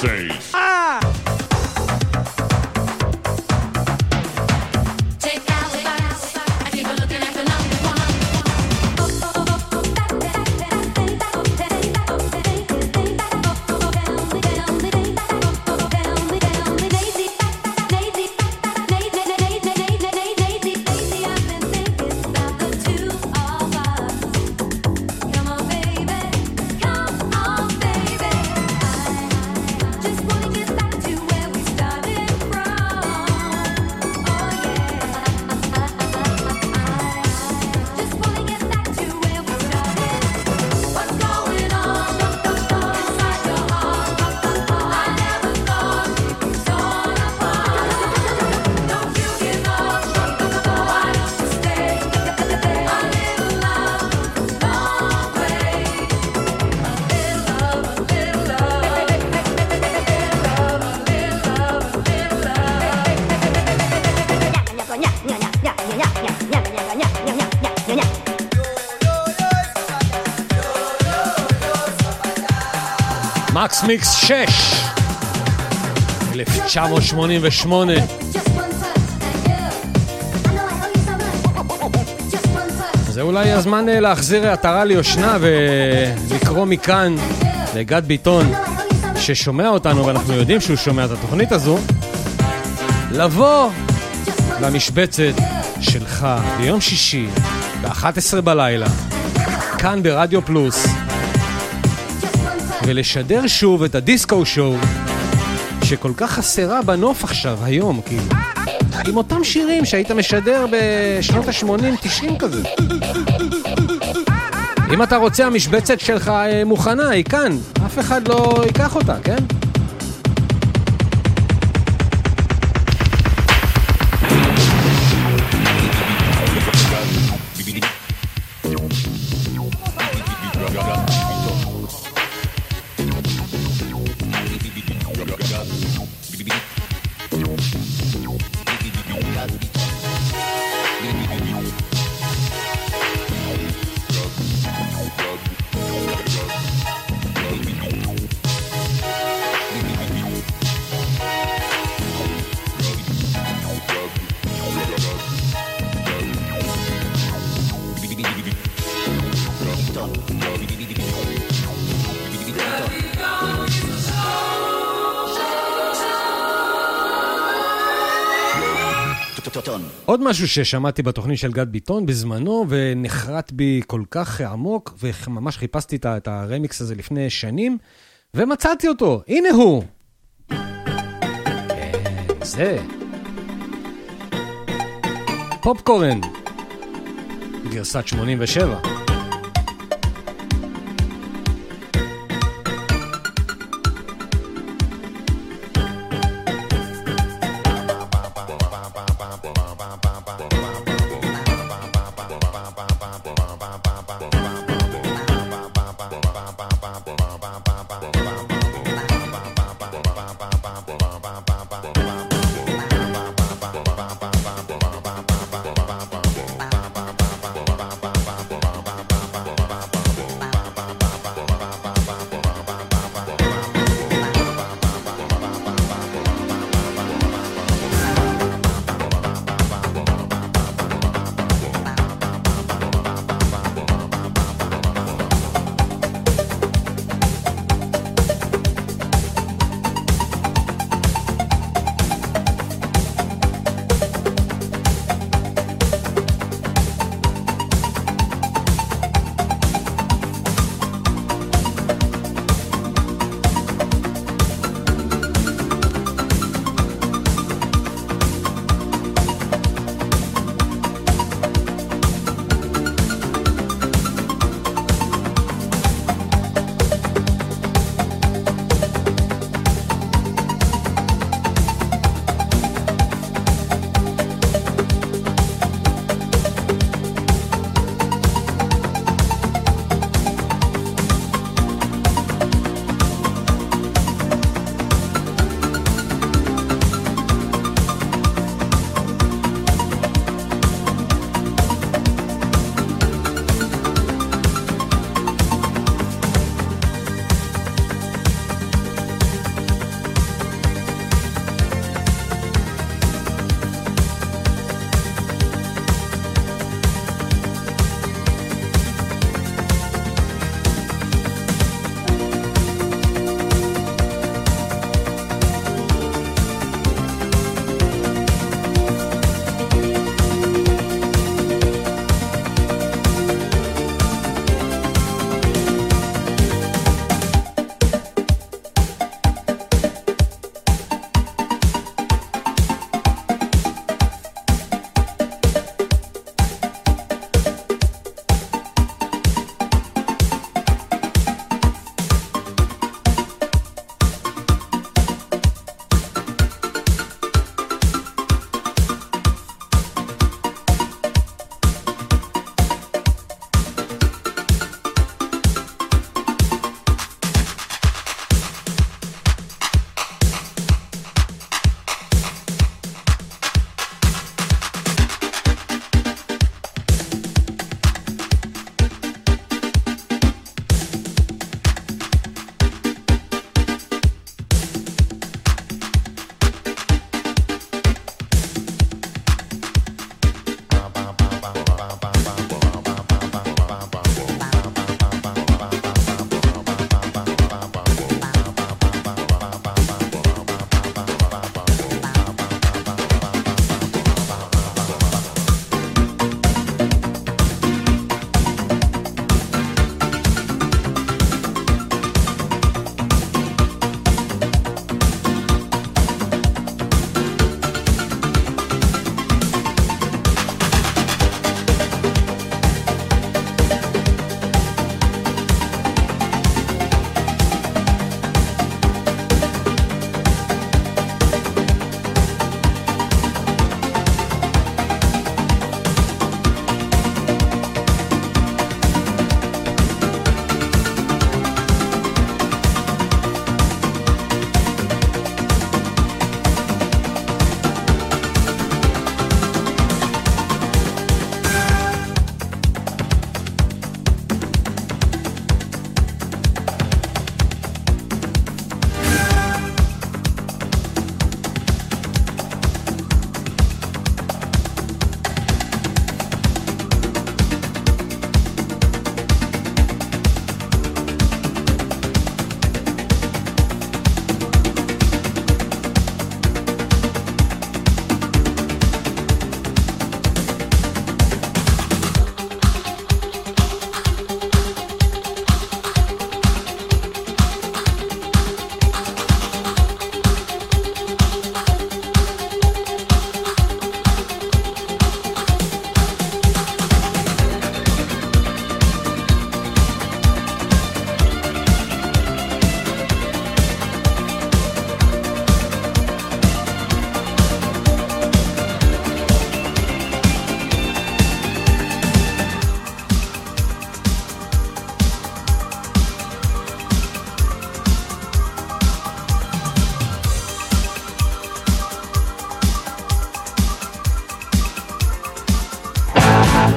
100. מקס מיקס 6, 1988. זה אולי הזמן אה, להחזיר עטרה ליושנה ולקרוא מכאן לגד ביטון, ששומע אותנו, ואנחנו יודעים שהוא שומע את התוכנית הזו, לבוא למשבצת שלך ביום שישי ב-11 בלילה, כאן ברדיו פלוס, ולשדר שוב את הדיסקו שואו, שכל כך חסרה בנוף עכשיו, היום, כאילו. עם אותם שירים שהיית משדר בשנות ה-80-90 כזה. אם אתה רוצה, המשבצת שלך אה, מוכנה, היא כאן. אף אחד לא ייקח אותה, כן? עוד משהו ששמעתי בתוכנית של גד ביטון בזמנו, ונחרט בי כל כך עמוק, וממש חיפשתי את הרמיקס הזה לפני שנים, ומצאתי אותו, הנה הוא. כן, זה. פופקורן, גרסת 87.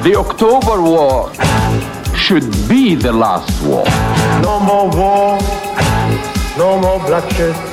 The October War should be the last war. No more war, no more bloodshed.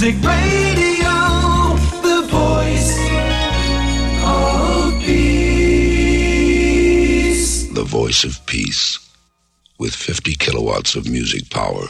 Music Radio, the voice of peace. The voice of peace. With 50 kilowatts of music power.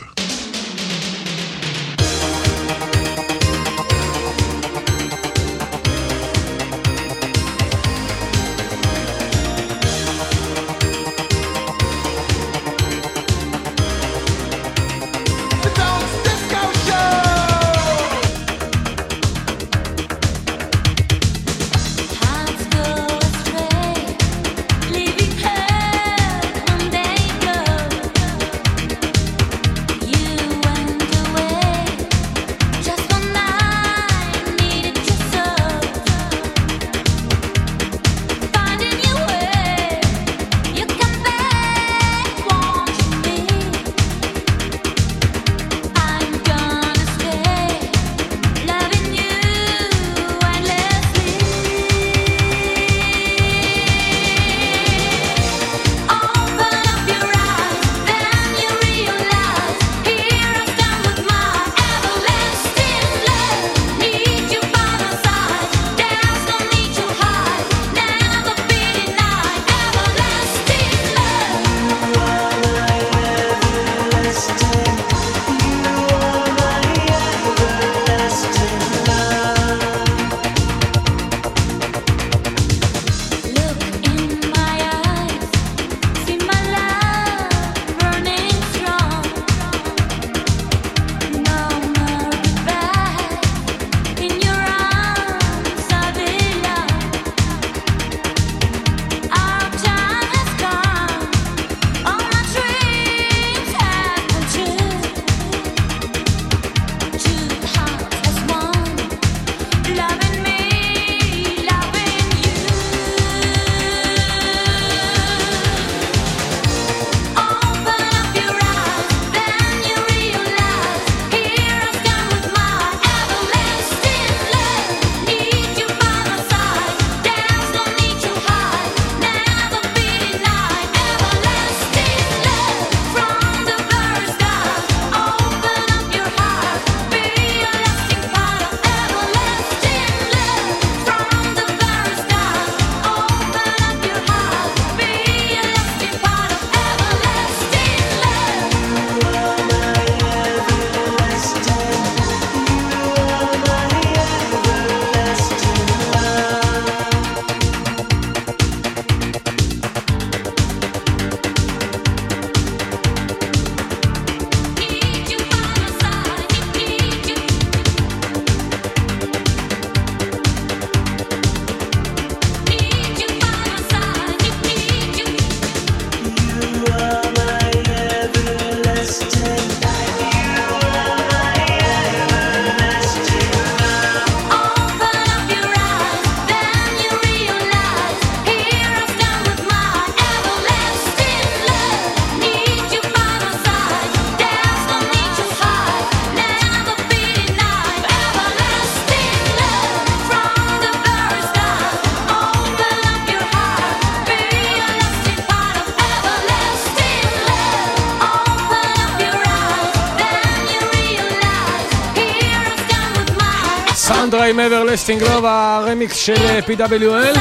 סנדרה עם Everlasting Love, הרמיקס של אה, PWL.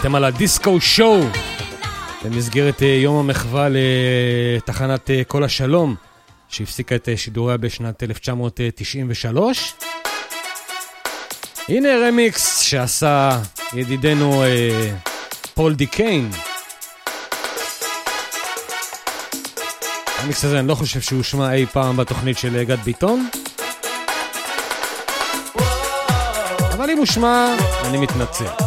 אתם על ה Disco Show במסגרת אה, יום המחווה לתחנת אה, קול השלום, שהפסיקה את שידוריה בשנת 1993. הנה רמיקס שעשה ידידנו פול די קיין. המיקס הזה אני לא חושב שהוא הושמע אי פעם בתוכנית של גד ביטון. הושמע, אני מתנצל.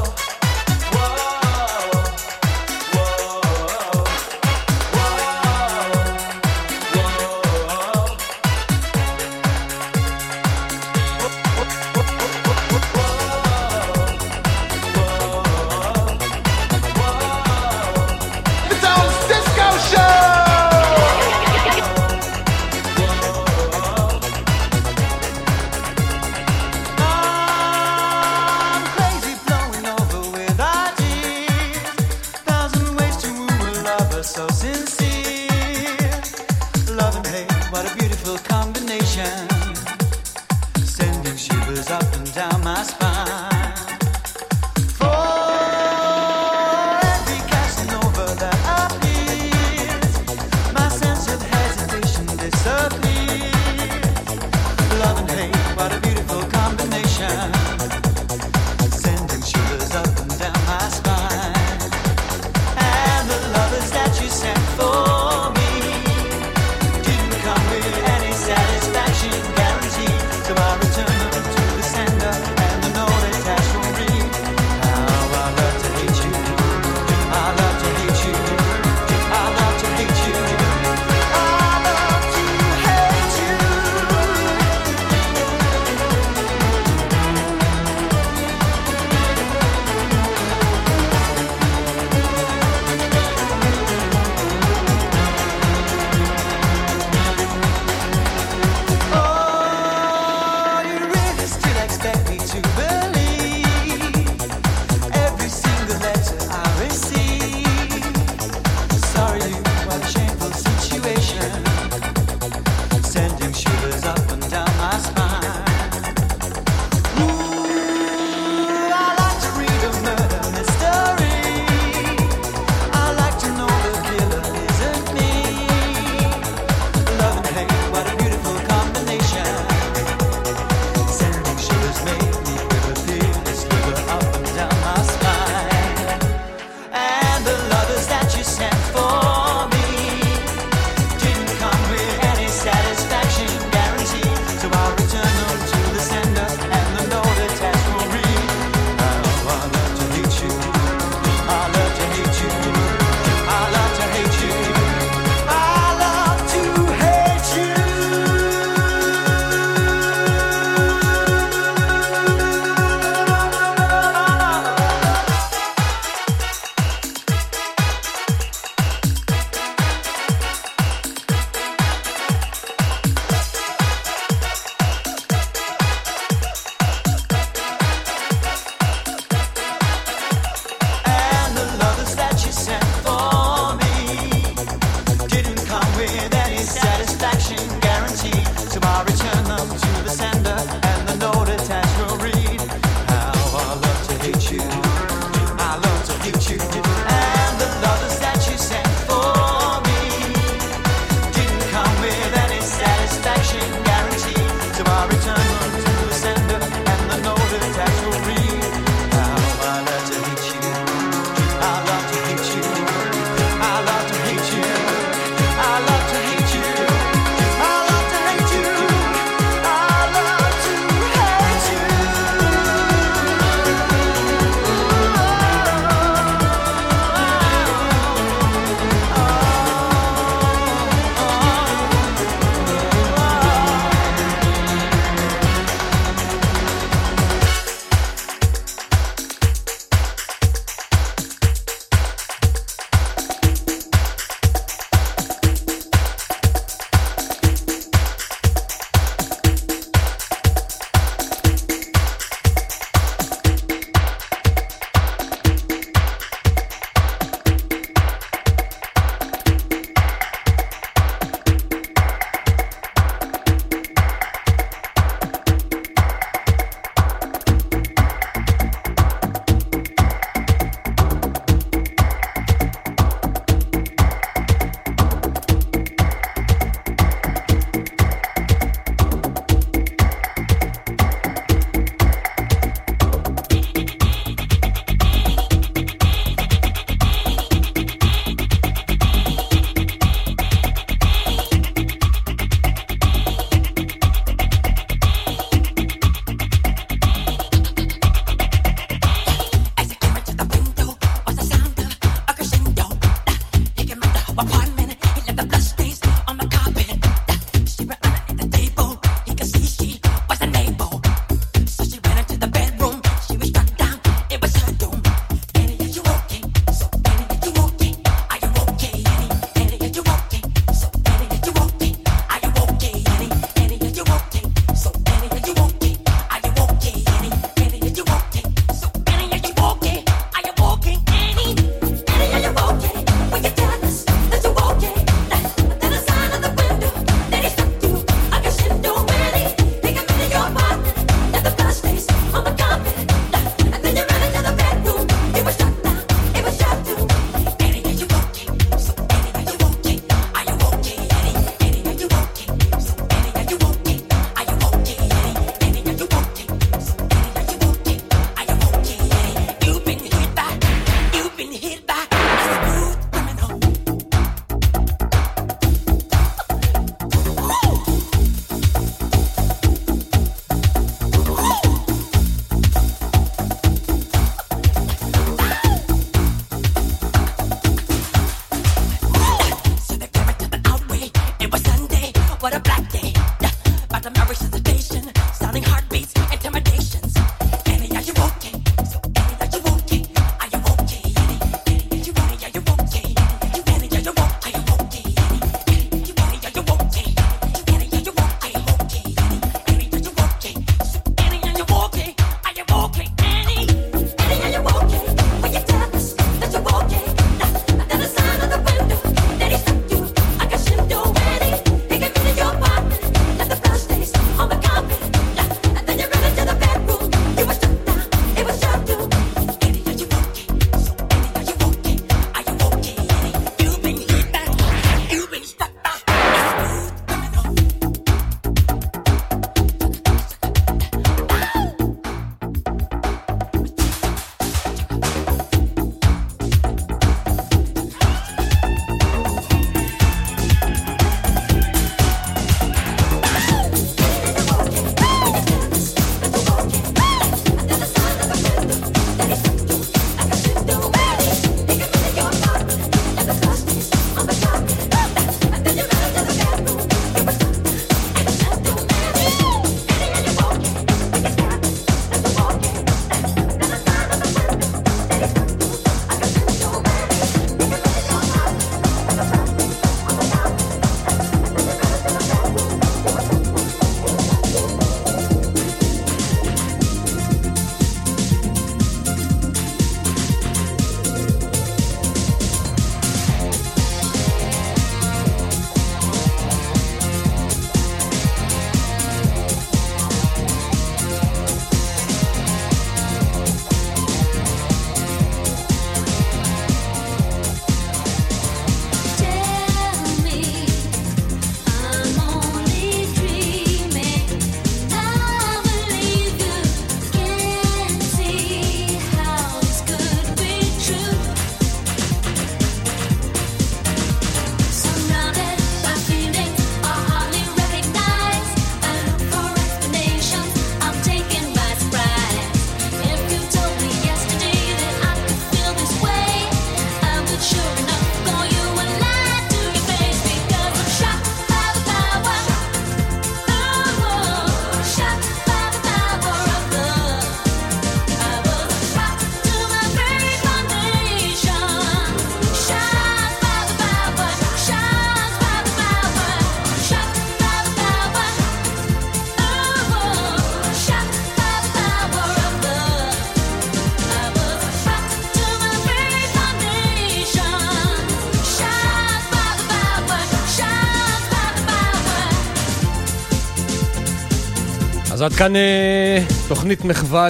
עד כאן אה, תוכנית מחווה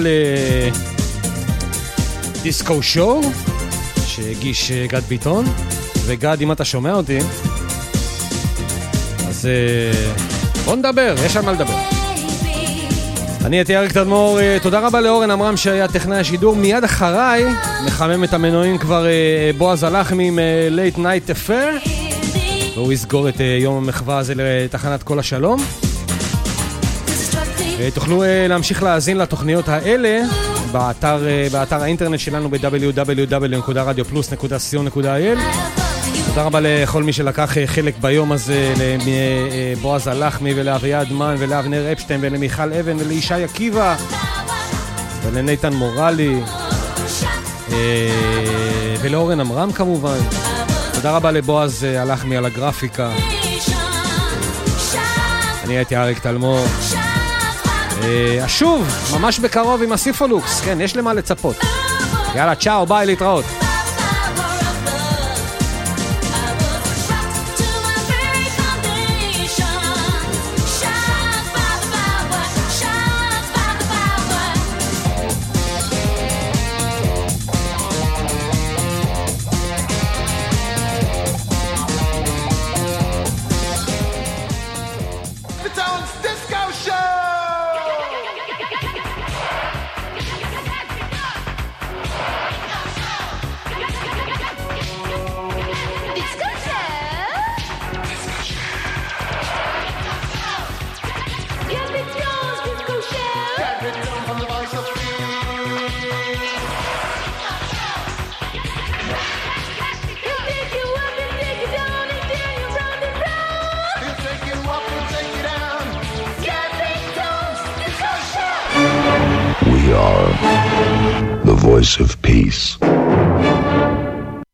לדיסקו שואו, שהגיש אה, גד ביטון. וגד, אם אתה שומע אותי, אז אה, בוא נדבר, יש על מה לדבר. אני הייתי אריק תדמור, תודה רבה לאורן עמרם שהיה טכנאי השידור. מיד אחריי מחמם את המנועים כבר בועז הלחמי עם Late Night Affair, והוא יסגור את יום המחווה הזה לתחנת כל השלום. אה, תוכלו אה, להמשיך להאזין לתוכניות האלה באתר, אה, באתר האינטרנט שלנו ב-www.radioplus.co.il תודה רבה לכל מי שלקח חלק ביום הזה, לבועז הלחמי ולאביעד מן ולאבנר אפשטיין ולמיכל אבן ולישי עקיבא ולניתן מורלי ולאורן עמרם כמובן. תודה רבה לבועז הלחמי על הגרפיקה. אני הייתי אריק תלמור. אה, אשוב, ממש בקרוב עם הסיפולוקס, כן, יש למה לצפות. יאללה, צ'או, ביי, להתראות.